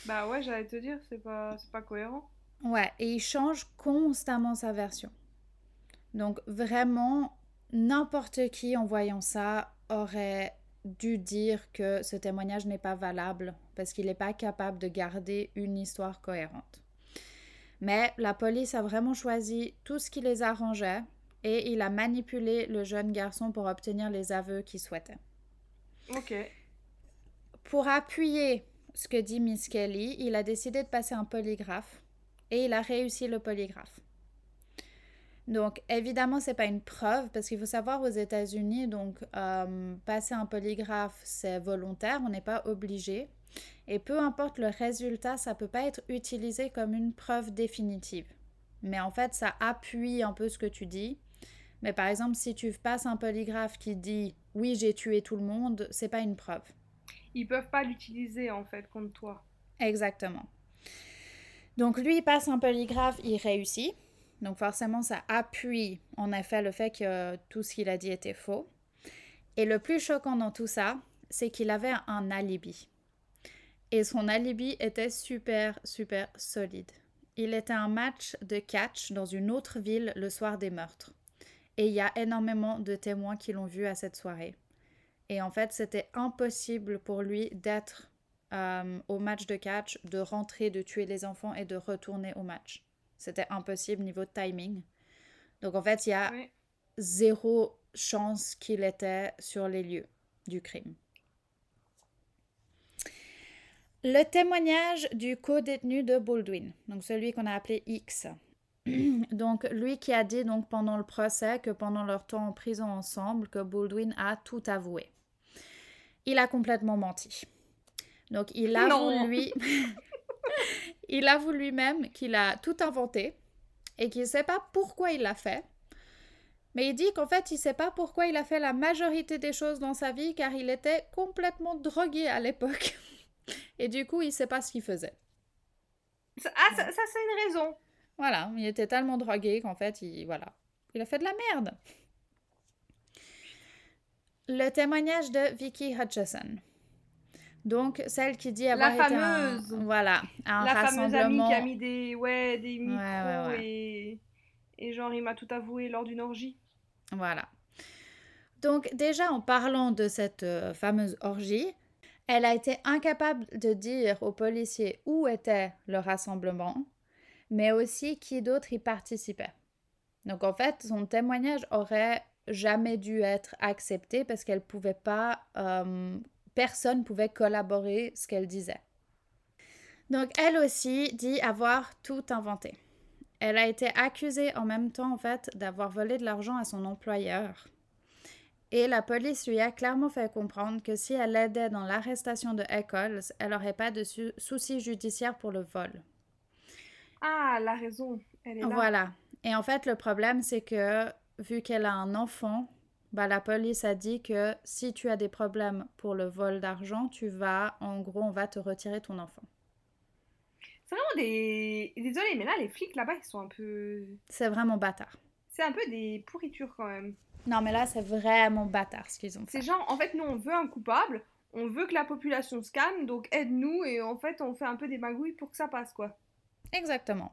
Bah ouais, j'allais te dire, c'est pas, c'est pas cohérent. Ouais, et il change constamment sa version. Donc vraiment, n'importe qui en voyant ça aurait dû dire que ce témoignage n'est pas valable parce qu'il n'est pas capable de garder une histoire cohérente. Mais la police a vraiment choisi tout ce qui les arrangeait et il a manipulé le jeune garçon pour obtenir les aveux qu'il souhaitait. Ok. Pour appuyer ce que dit Miss Kelly, il a décidé de passer un polygraphe et il a réussi le polygraphe. Donc évidemment, c'est pas une preuve parce qu'il faut savoir aux États-Unis, donc euh, passer un polygraphe c'est volontaire, on n'est pas obligé. Et peu importe le résultat, ça peut pas être utilisé comme une preuve définitive. Mais en fait, ça appuie un peu ce que tu dis. Mais par exemple, si tu passes un polygraphe qui dit oui, j'ai tué tout le monde, c'est pas une preuve. Ils peuvent pas l'utiliser en fait contre toi. Exactement. Donc lui, il passe un polygraphe, il réussit. Donc forcément, ça appuie en effet le fait que tout ce qu'il a dit était faux. Et le plus choquant dans tout ça, c'est qu'il avait un alibi. Et son alibi était super, super solide. Il était un match de catch dans une autre ville le soir des meurtres. Et il y a énormément de témoins qui l'ont vu à cette soirée. Et en fait, c'était impossible pour lui d'être euh, au match de catch, de rentrer, de tuer les enfants et de retourner au match. C'était impossible niveau de timing. Donc en fait, il y a Ouais. zéro chance qu'il était sur les lieux du crime. Le témoignage du co-détenu de Baldwin, donc celui qu'on a appelé X. [clears throat] donc lui qui a dit donc pendant le procès que pendant leur temps en prison ensemble que Baldwin a tout avoué. Il a complètement menti. Donc il avoue Non. lui [laughs] il avoue lui-même qu'il a tout inventé et qu'il ne sait pas pourquoi il l'a fait. Mais il dit qu'en fait, il ne sait pas pourquoi il a fait la majorité des choses dans sa vie car il était complètement drogué à l'époque. [laughs] Et du coup, il ne sait pas ce qu'il faisait. Ah, ça, ça, c'est une raison. Voilà, il était tellement drogué qu'en fait, il, voilà, il a fait de la merde. Le témoignage de Vicky Hutchison. Donc, celle qui dit avoir été un- fameuse. voilà, un La fameuse amie rassemblement. qui a mis des, ouais, des micros ouais, ouais. Et, et genre il m'a tout avoué lors d'une orgie. Voilà. Donc déjà en parlant de cette euh, fameuse orgie, elle a été incapable de dire aux policiers où était le rassemblement, mais aussi qui d'autre y participait. Donc en fait, son témoignage aurait jamais dû être accepté parce qu'elle pouvait pas, euh, personne pouvait collaborer ce qu'elle disait. Donc elle aussi dit avoir tout inventé. Elle a été accusée en même temps en fait d'avoir volé de l'argent à son employeur. Et la police lui a clairement fait comprendre que si elle aidait dans l'arrestation de Eccles, elle n'aurait pas de su- soucis judiciaires pour le vol. Ah, la raison, elle est là. Voilà. Et en fait, le problème, c'est que vu qu'elle a un enfant, bah, la police a dit que si tu as des problèmes pour le vol d'argent, tu vas, en gros, on va te retirer ton enfant. C'est vraiment des. Désolée, mais là, les flics là-bas, ils sont un peu. C'est vraiment bâtard. C'est un peu des pourritures quand même. Non, mais là, c'est vraiment bâtard ce qu'ils ont fait. C'est genre, en fait, nous, on veut un coupable, on veut que la population se calme, donc aide-nous, et en fait, on fait un peu des magouilles pour que ça passe, quoi. Exactement.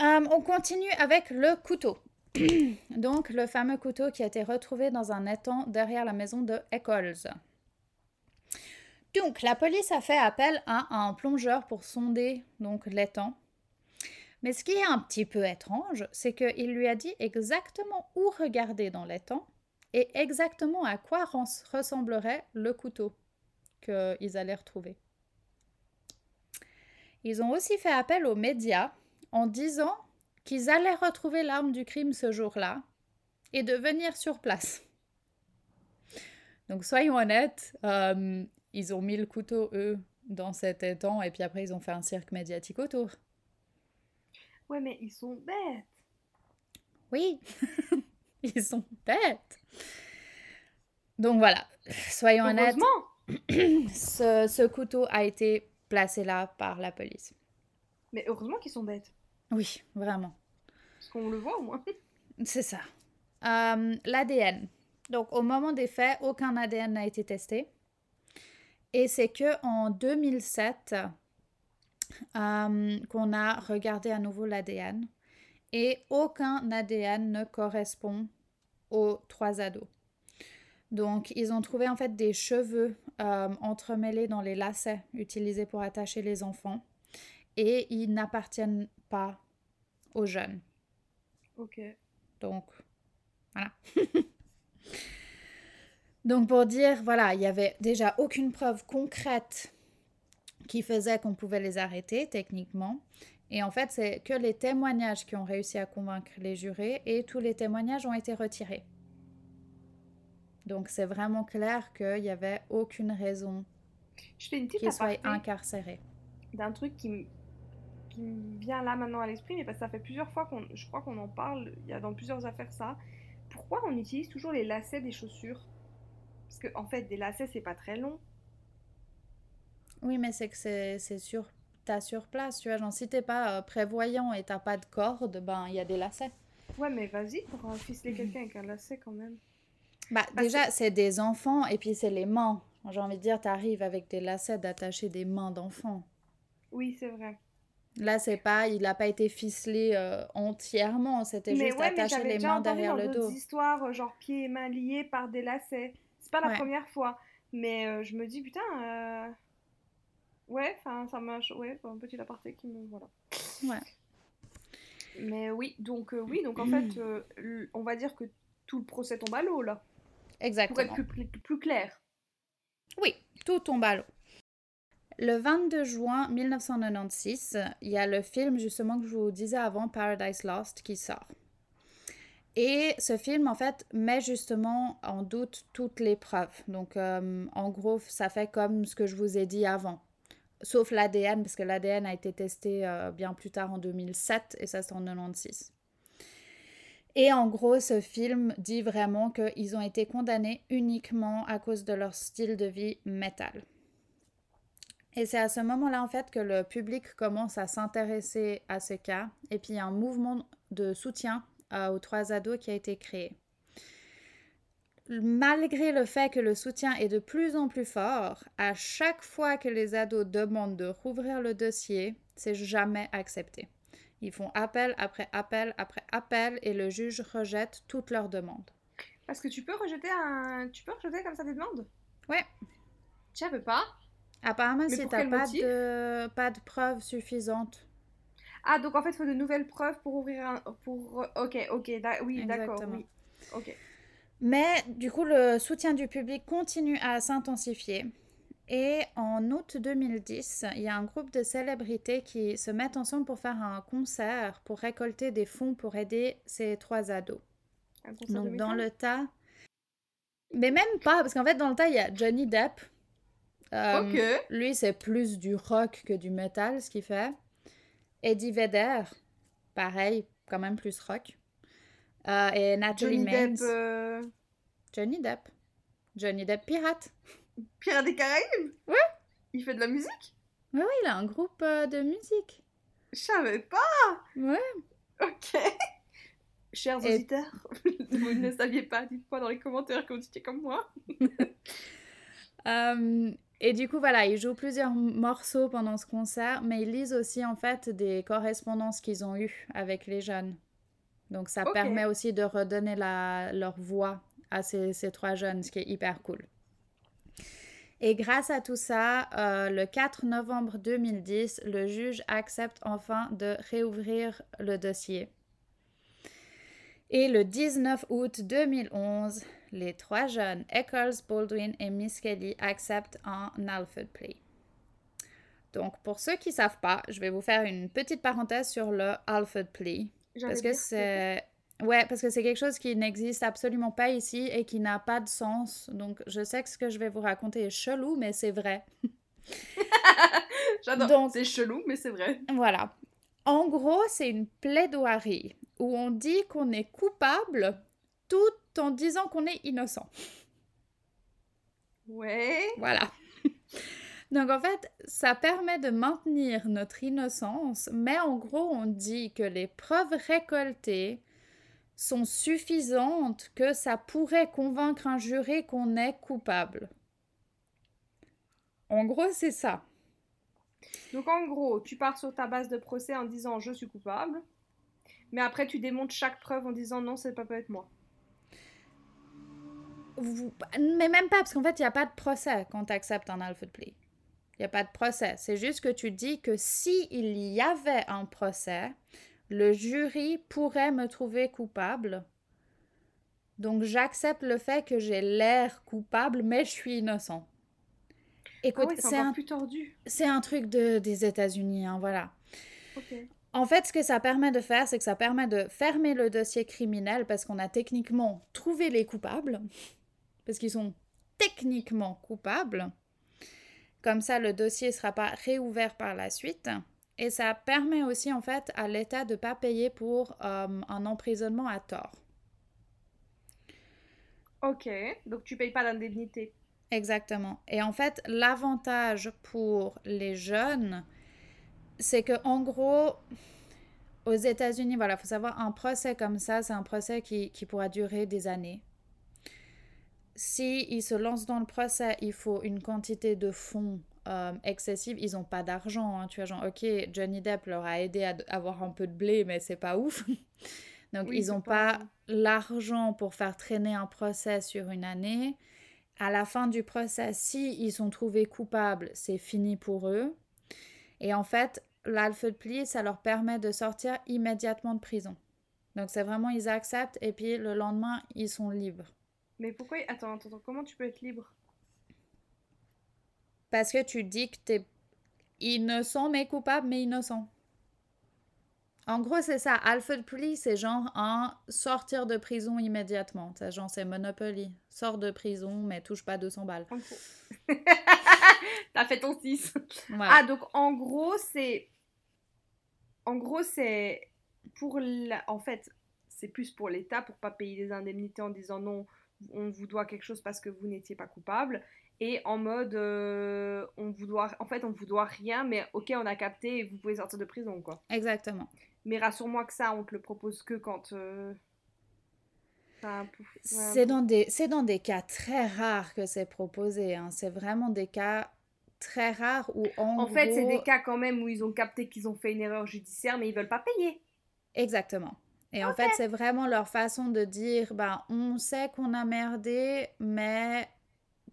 Euh, on continue avec le couteau. [clears throat] Donc, le fameux couteau qui a été retrouvé dans un étang derrière la maison de Eccles. Donc, la police a fait appel à un plongeur pour sonder donc l'étang. Mais ce qui est un petit peu étrange, c'est qu'il lui a dit exactement où regarder dans l'étang et exactement à quoi ressemblerait le couteau qu'ils allaient retrouver. Ils ont aussi fait appel aux médias en disant qu'ils allaient retrouver l'arme du crime ce jour-là et de venir sur place. Donc soyons honnêtes, euh, ils ont mis le couteau, eux, dans cet étang et puis après ils ont fait un cirque médiatique autour. Ouais, mais ils sont bêtes. Oui, [laughs] ils sont bêtes. Donc voilà, soyons honnêtes. Ce, ce couteau a été placé là par la police. Mais heureusement qu'ils sont bêtes. Oui, vraiment. Parce qu'on le voit au moins. [laughs] C'est ça. Euh, L'ADN. Donc au moment des faits, aucun ADN n'a été testé. Et c'est que en 2007 euh, qu'on a regardé à nouveau l'ADN. Et aucun ADN ne correspond aux trois ados. Donc, ils ont trouvé en fait des cheveux euh, entremêlés dans les lacets utilisés pour attacher les enfants et ils n'appartiennent pas aux jeunes. Ok. Donc, voilà. [laughs] Donc, pour dire, voilà, il n'y avait déjà aucune preuve concrète qui faisait qu'on pouvait les arrêter techniquement. Et en fait, c'est que les témoignages qui ont réussi à convaincre les jurés et tous les témoignages ont été retirés. Donc c'est vraiment clair qu'il n'y avait aucune raison qu'il soit incarcéré. D'un truc qui me, qui vient là maintenant à l'esprit, mais parce que ça fait plusieurs fois qu'on, je crois qu'on en parle, il y a dans plusieurs affaires ça. Pourquoi on utilise toujours les lacets des chaussures? Parce que en fait, des lacets c'est pas très long. Oui, mais c'est que c'est, c'est sur sur place, tu vois. Genre si t'es pas euh, prévoyant et t'as pas de corde, ben il y a des lacets. Ouais, mais vas-y pour ficeler quelqu'un avec un lacet quand même. Bah, déjà, c'est des enfants et puis c'est les mains. J'ai envie de dire, tu arrives avec des lacets d'attacher des mains d'enfants. Oui, c'est vrai. Là, c'est pas, il n'a pas été ficelé euh, entièrement, c'était juste ouais, attacher les mains derrière le dos. des histoires, euh, genre pieds et mains liés par des lacets. C'est pas la première fois, mais euh, je me dis, putain, ouais, enfin, ça m'a. Ouais, un petit aparté qui me. Voilà. Ouais. Mais oui, donc, oui, donc en fait, [clears throat] on va dire que tout le procès tombe à l'eau, là. Exactement. Pour être plus, plus, clair. Oui, tout tombe à l'eau. Le 22 juin 1996, il y a le film justement que je vous disais avant, Paradise Lost, qui sort. Et ce film, en fait, met justement en doute toutes les preuves. Donc, euh, en gros, ça fait comme ce que je vous ai dit avant. Sauf l'ADN, parce que l'ADN a été testé euh, bien plus tard en 2007 et ça c'est en 96. Et en gros, ce film dit vraiment qu'ils ont été condamnés uniquement à cause de leur style de vie métal. Et c'est à ce moment-là, en fait, que le public commence à s'intéresser à ce cas. Et puis, il y a un mouvement de soutien euh, aux trois ados qui a été créé. Malgré le fait que le soutien est de plus en plus fort, à chaque fois que les ados demandent de rouvrir le dossier, c'est jamais accepté. Ils font appel après appel après appel et le juge rejette toutes leurs demandes. Parce que tu peux rejeter un... Tu peux rejeter comme ça des demandes? Ouais. Tu savais pas? Apparemment, si t'as pas de... pas de preuves suffisantes. Ah, donc en fait, il faut de nouvelles preuves pour ouvrir un... Pour... Ok, ok, oui, d'accord, oui. Ok. Mais du coup, le soutien du public continue à s'intensifier. Et en août 2010, il y a un groupe de célébrités qui se mettent ensemble pour faire un concert pour récolter des fonds pour aider ces trois ados. Donc dans le tas... Mais même pas, parce qu'en fait dans le tas, il y a Johnny Depp. Euh, lui, c'est plus du rock que du metal, ce qu'il fait. Eddie Vedder, pareil, quand même plus rock. Euh, et Natalie Johnny Depp, euh, Johnny Depp. Johnny Depp pirate. Pirates des Caraïbes? Ouais. Il fait de la musique? Oui, oui, il a un groupe euh, de musique. Je savais pas Ouais. Ok. [laughs] Chers Et- auditeurs, [laughs] vous ne saviez pas, dites-moi dans les commentaires que vous étiez comme moi. [laughs] et du coup, voilà, ils jouent plusieurs morceaux pendant ce concert, mais ils lisent aussi en fait des correspondances qu'ils ont eues avec les jeunes. Donc ça permet aussi de redonner la, leur voix à ces, ces trois jeunes, ce qui est hyper cool. Et grâce à tout ça, euh, le 4 novembre 2010, le juge accepte enfin de réouvrir le dossier. Et le 19 août 2011, les trois jeunes, Eccles, Baldwin et Miss Kelly, acceptent un Alfred plea. Donc, pour ceux qui ne savent pas, je vais vous faire une petite parenthèse sur le Alfred. J'allais Parce que c'est. Ouais, parce que c'est quelque chose qui n'existe absolument pas ici et qui n'a pas de sens. Donc, je sais que ce que je vais vous raconter est chelou, mais c'est vrai. [laughs] J'adore. C'est chelou, mais c'est vrai. Voilà. En gros, c'est une plaidoirie où on dit qu'on est coupable tout en disant qu'on est innocent. Ouais. Voilà. [laughs] Donc en fait, ça permet de maintenir notre innocence, mais en gros, on dit que les preuves récoltées sont suffisantes que ça pourrait convaincre un jury qu'on est coupable. En gros, c'est ça. Donc en gros, tu pars sur ta base de procès en disant je suis coupable, mais après tu démontes chaque preuve en disant non, c'est pas peut être moi. Vous- Mais même pas, parce qu'en fait, il n'y a pas de procès quand tu acceptes un Alfred plea. Il n'y a pas de procès. C'est juste que tu dis que si il y avait un procès, le jury pourrait me trouver coupable. Donc, j'accepte le fait que j'ai l'air coupable, mais je suis innocent. Ah Écoute, c'est un, plus tordu. c'est un truc de, des États-Unis, hein, voilà. En fait, ce que ça permet de faire, c'est que ça permet de fermer le dossier criminel parce qu'on a techniquement trouvé les coupables, parce qu'ils sont techniquement coupables. Comme ça, le dossier ne sera pas réouvert par la suite. Et ça permet aussi, en fait, à l'État de ne pas payer pour euh, un emprisonnement à tort. Ok. Donc tu payes pas d'indemnité. Exactement. Et en fait, l'avantage pour les jeunes, c'est que en gros, aux États-Unis, voilà, faut savoir, un procès comme ça, c'est un procès qui, qui pourra durer des années. Si ils se lancent dans le procès, il faut une quantité de fonds euh, excessive. Ils n'ont pas d'argent. hein. Tu vois, genre, ok, Johnny Depp leur a aidé à avoir un peu de blé, mais c'est pas ouf. [laughs] Donc, Oui, ils n'ont pas- pas l'argent pour faire traîner un procès sur une année. À la fin du procès, si ils sont trouvés coupables, c'est fini pour eux. Et en fait, l'Alfred plea, ça leur permet de sortir immédiatement de prison. Donc c'est vraiment, ils acceptent et puis le lendemain, ils sont libres. Mais pourquoi Attends, attends, attends, comment tu peux être libre? Parce que tu dis que t'es innocent mais coupable mais innocent. En gros, c'est ça. Alfred plea, c'est genre un sortir de prison immédiatement. C'est genre, c'est Monopoly. Sors de prison mais touche pas 200 balles. [laughs] T'as fait ton 6. Voilà. Ah, donc en gros, c'est. En gros, c'est. Pour la... En fait, c'est plus pour l'État pour pas payer des indemnités en disant non, on vous doit quelque chose parce que vous n'étiez pas coupable. Et en mode, euh, on vous doit. En fait, on vous doit rien, mais ok, on a capté et vous pouvez sortir de prison, quoi. Exactement. Mais rassure-moi que ça, on te le propose que quand. euh, ouais, C'est dans, des, c'est dans des cas très rares que c'est proposé. hein. C'est vraiment des cas très rares où en, En fait, c'est des cas quand même où ils ont capté qu'ils ont fait une erreur judiciaire, mais ils veulent pas payer. Exactement. Et en fait, c'est vraiment leur façon de dire, ben, on sait qu'on a merdé, mais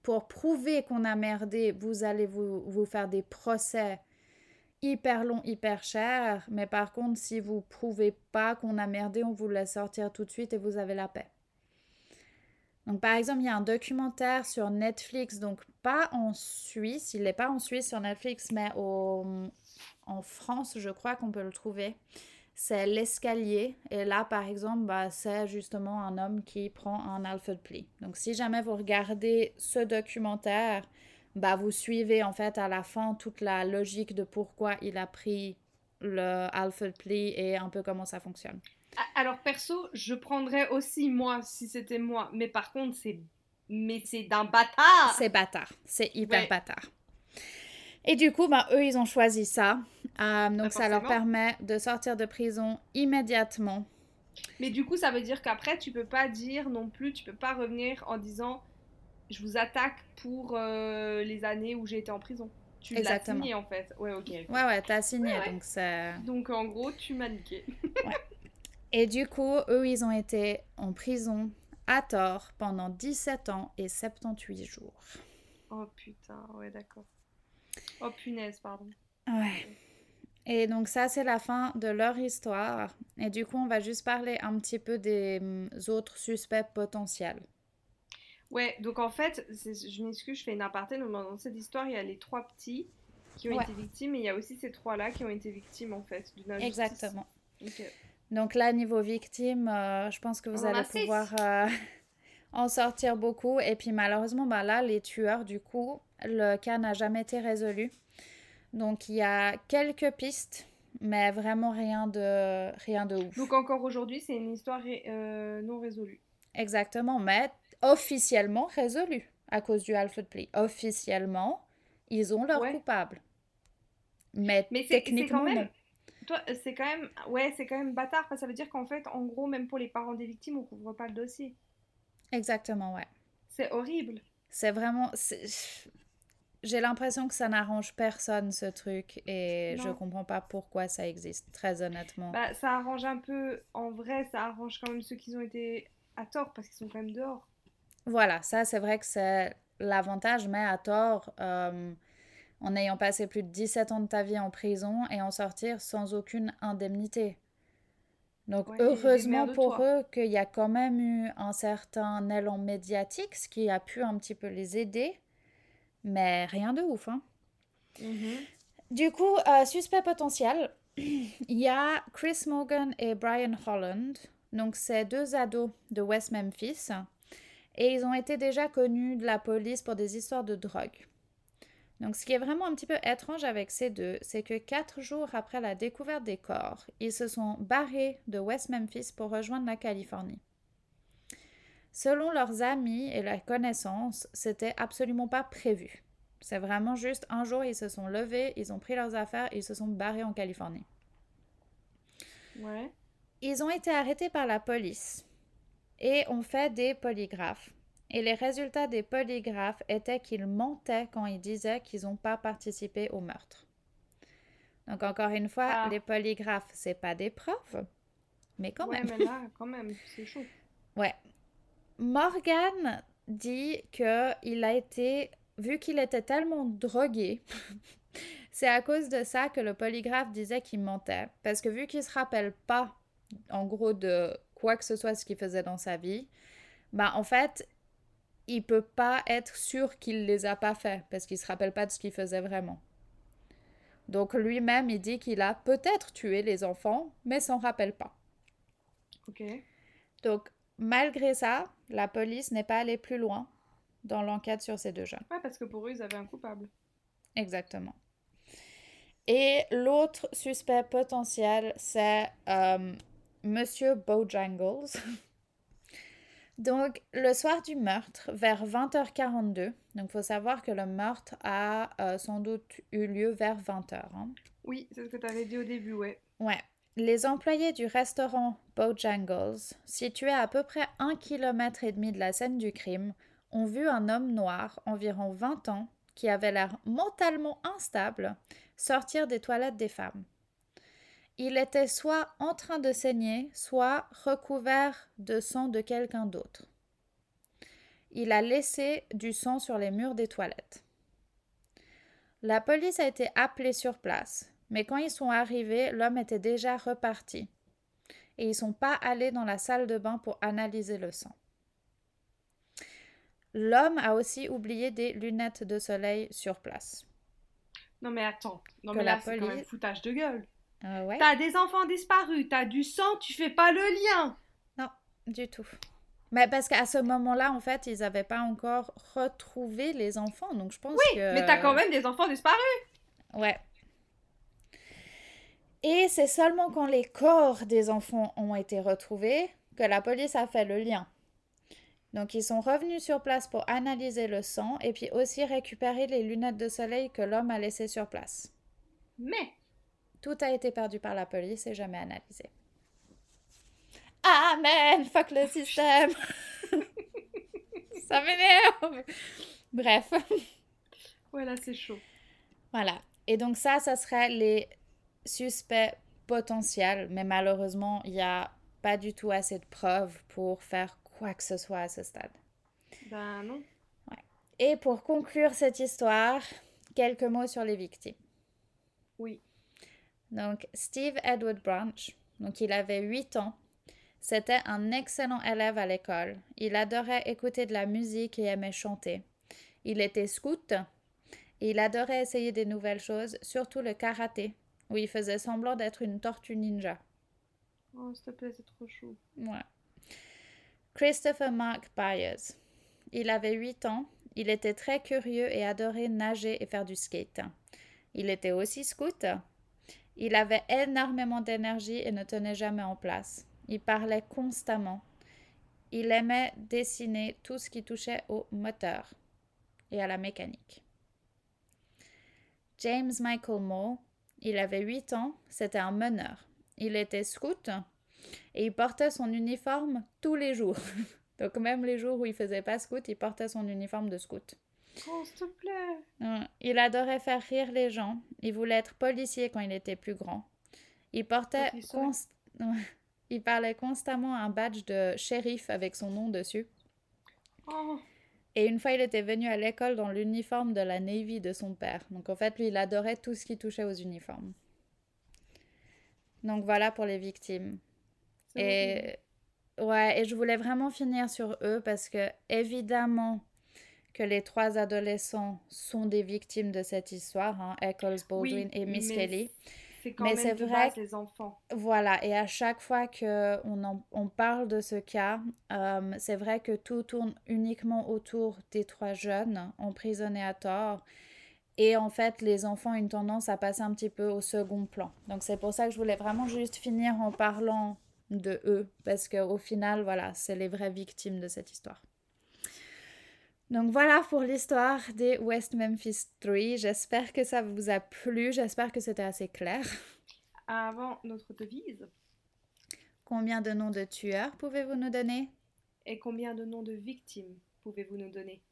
pour prouver qu'on a merdé, vous allez vous, vous faire des procès hyper longs, hyper chers. Mais par contre, si vous prouvez pas qu'on a merdé, on vous laisse sortir tout de suite et vous avez la paix. Donc, par exemple, il y a un documentaire sur Netflix, donc pas en Suisse, il n'est pas en Suisse sur Netflix, mais au, en France, je crois qu'on peut le trouver c'est l'escalier. Et là, par exemple, bah, c'est justement un homme qui prend un Alfred plea. Donc, si jamais vous regardez ce documentaire, bah, vous suivez en fait à la fin toute la logique de pourquoi il a pris le Alfred plea et un peu comment ça fonctionne. Ah, Alors perso, je prendrais aussi moi si c'était moi, mais par contre c'est mais c'est d'un bâtard. C'est bâtard. C'est hyper Ouais. bâtard. Et du coup, ben, eux, ils ont choisi ça. Euh, donc, Bah, ça leur permet de sortir de prison immédiatement. Mais du coup, ça veut dire qu'après, tu peux pas dire non plus, tu peux pas revenir en disant je vous attaque pour euh, les années où j'ai été en prison. Tu l'as signé en fait. Ouais, ok. Ouais, ouais, t'as signé, Ouais, ouais. donc. Donc en gros, tu m'as niqué. Et du coup, eux, ils ont été en prison à tort pendant 17 ans et 78 jours. Oh putain, ouais, d'accord. Oh punaise, pardon. Ouais. Et donc ça, c'est la fin de leur histoire. Et du coup, on va juste parler un petit peu des hum, autres suspects potentiels. Ouais, donc en fait, je m'excuse, je fais une aparté, mais dans cette histoire, il y a les trois petits qui ont Ouais. été victimes, et il y a aussi ces trois-là qui ont été victimes en fait d'une injustice. Exactement. Donc là, niveau victime, euh, je pense que vous On allez pouvoir euh, en sortir beaucoup. Et puis malheureusement, bah là, les tueurs, du coup, le cas n'a jamais été résolu. Donc il y a quelques pistes, mais vraiment rien de, rien de ouf. Donc encore aujourd'hui, c'est une histoire ré- euh, non résolue. Exactement, mais officiellement résolu à cause du Alfred Plea. Officiellement, ils ont leur Ouais. coupable. Mais, techniquement, quand même. non. Toi, euh, c'est quand même. Ouais, c'est quand même bâtard, parce que ça veut dire qu'en fait, en gros, même pour les parents des victimes, on couvre pas le dossier. Exactement, ouais. C'est horrible. C'est vraiment. J'ai l'impression que ça n'arrange personne, ce truc, et je comprends pas pourquoi ça existe, très honnêtement. Bah, ça arrange un peu. En vrai, ça arrange quand même ceux qui ont été à tort, parce qu'ils sont quand même dehors. Voilà, ça, c'est vrai que c'est l'avantage, mais à tort, euh, en ayant passé plus de 17 ans de ta vie en prison et en sortir sans aucune indemnité. Donc, Ouais, heureusement pour eux qu'il y a quand même eu un certain élan médiatique, ce qui a pu un petit peu les aider, mais rien de ouf, hein. Du coup, euh, suspect potentiel, [clears throat] il y a Chris Morgan et Brian Holland. Donc, c'est deux ados de West Memphis. Et ils ont été déjà connus de la police pour des histoires de drogue. Donc, ce qui est vraiment un petit peu étrange avec ces deux, c'est que quatre jours après la découverte des corps, ils se sont barrés de West Memphis pour rejoindre la Californie. Selon leurs amis et leurs connaissances, c'était absolument pas prévu. C'est vraiment juste un jour, ils se sont levés, ils ont pris leurs affaires et ils se sont barrés en Californie. Ouais. Ils ont été arrêtés par la police et ont fait des polygraphes. Et les résultats des polygraphes étaient qu'ils mentaient quand ils disaient qu'ils n'ont pas participé au meurtre. Donc encore une fois, Ah. les polygraphes, c'est pas des preuves, mais quand ouais, même. mais là, quand même, c'est chaud. [laughs] Ouais. Morgan dit que il a été, vu qu'il était tellement drogué, [laughs] c'est à cause de ça que le polygraphe disait qu'il mentait. Parce que vu qu'il se rappelle pas, en gros, de quoi que ce soit ce qu'il faisait dans sa vie, bah en fait, il peut pas être sûr qu'il les a pas fait parce qu'il se rappelle pas de ce qu'il faisait vraiment. Donc lui-même, il dit qu'il a peut-être tué les enfants, mais s'en rappelle pas. Ok. Donc, malgré ça, la police n'est pas allée plus loin dans l'enquête sur ces deux jeunes. Ouais, parce que pour eux, ils avaient un coupable. Exactement. Et l'autre suspect potentiel, c'est euh, Monsieur Bojangles. [laughs] Donc, le soir du meurtre, vers 20h42, donc il faut savoir que le meurtre a euh, sans doute eu lieu vers 20h. hein. Oui, c'est ce que tu avais dit au début, ouais. Ouais. Les employés du restaurant Bojangles, situé à, à peu près un kilomètre et demi de la scène du crime, ont vu un homme noir, environ 20 ans, qui avait l'air mentalement instable, sortir des toilettes des femmes. Il était soit en train de saigner, soit recouvert de sang de quelqu'un d'autre. Il a laissé du sang sur les murs des toilettes. La police a été appelée sur place, mais quand ils sont arrivés, l'homme était déjà reparti. Et ils ne sont pas allés dans la salle de bain pour analyser le sang. L'homme a aussi oublié des lunettes de soleil sur place. Non, mais attends. Non, Que mais là, c'est quand même foutage de gueule. Ouais, T'as des enfants disparus, t'as du sang, tu fais pas le lien. du tout. Mais parce qu'à ce moment-là, en fait, ils n'avaient pas encore retrouvé les enfants, donc je pense que... Mais t'as quand même des enfants disparus. Ouais. Et c'est seulement quand les corps des enfants ont été retrouvés que la police a fait le lien. Donc ils sont revenus sur place pour analyser le sang et puis aussi récupérer les lunettes de soleil que l'homme a laissées sur place. Mais Tout a été perdu par la police et jamais analysé. Amen! Fuck le système! [laughs] Ça m'énerve! Bref. ouais, là c'est chaud. Voilà. Et donc ça, ça serait les suspects potentiels, mais malheureusement, il n'y a pas du tout assez de preuves pour faire quoi que ce soit à ce stade. Ben non. Et pour conclure cette histoire, quelques mots sur les victimes. Oui. Donc, Steve Edward Branch, donc il avait 8 ans. C'était un excellent élève à l'école. Il adorait écouter de la musique et aimait chanter. Il était scout et il adorait essayer des nouvelles choses, surtout le karaté, où il faisait semblant d'être une tortue ninja. Oh, s'il te plaît, c'est trop chaud. Ouais. Christopher Mark Byers. Il avait 8 ans. Il était très curieux et adorait nager et faire du skate. Il était aussi scout. Il avait énormément d'énergie et ne tenait jamais en place. Il parlait constamment. Il aimait dessiner tout ce qui touchait au moteur et à la mécanique. James Michael Moore, il avait 8 ans, c'était un meneur. Il était scout et il portait son uniforme tous les jours. [laughs] Donc même les jours où il faisait pas scout, il portait son uniforme de scout. Oh, s'il te plaît. Il adorait faire rire les gens. Il voulait être policier quand il était plus grand. Il portait const-. Il parlait constamment un badge de shérif avec son nom dessus. Oh, Et une fois, il était venu à l'école dans l'uniforme de la Navy de son père. Donc en fait, lui, il adorait tout ce qui touchait aux uniformes. Donc voilà pour les victimes. horrible. Et ouais, et je voulais vraiment finir sur eux parce que évidemment que les trois adolescents sont des victimes de cette histoire, hein, Eccles, Baldwin et Miss mais Kelly. C'est quand Mais même c'est vrai base les enfants. Voilà, et à chaque fois que on, en- on parle de ce cas, euh, c'est vrai que tout tourne uniquement autour des trois jeunes emprisonnés à tort. Et en fait, les enfants ont une tendance à passer un petit peu au second plan. Donc c'est pour ça que je voulais vraiment juste finir en parlant de eux, parce qu'au final, voilà, c'est les vraies victimes de cette histoire. Donc voilà pour l'histoire des West Memphis 3. J'espère que ça vous a plu, j'espère que c'était assez clair. [laughs] Avant notre devise. Combien de noms de tueurs pouvez-vous nous donner? Et combien de noms de victimes pouvez-vous nous donner?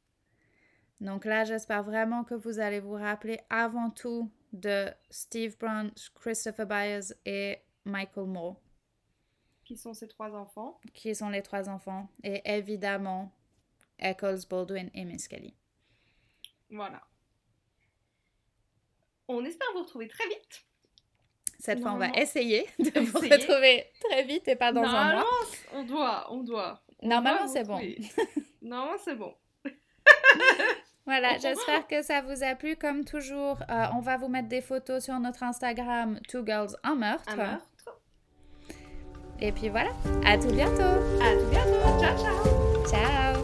Donc là, j'espère vraiment que vous allez vous rappeler avant tout de Steve Branch, Christopher Byers et Michael Moore, Qui sont ces trois enfants? Qui sont les trois enfants, et évidemment Eccles, Baldwin et Miss Kelly. Voilà. On espère vous retrouver très vite. Cette fois, on va essayer de vous retrouver très vite et pas dans un Normalement, mois. on doit, on doit. On Normalement, c'est bon. [laughs] Normalement, c'est bon. Voilà, j'espère que ça vous a plu. Comme toujours, euh, on va vous mettre des photos sur notre Instagram Two Girls Un Meurtre. Un meurtre. Et puis voilà, à tout bientôt. À tout bientôt. Ciao, ciao. Ciao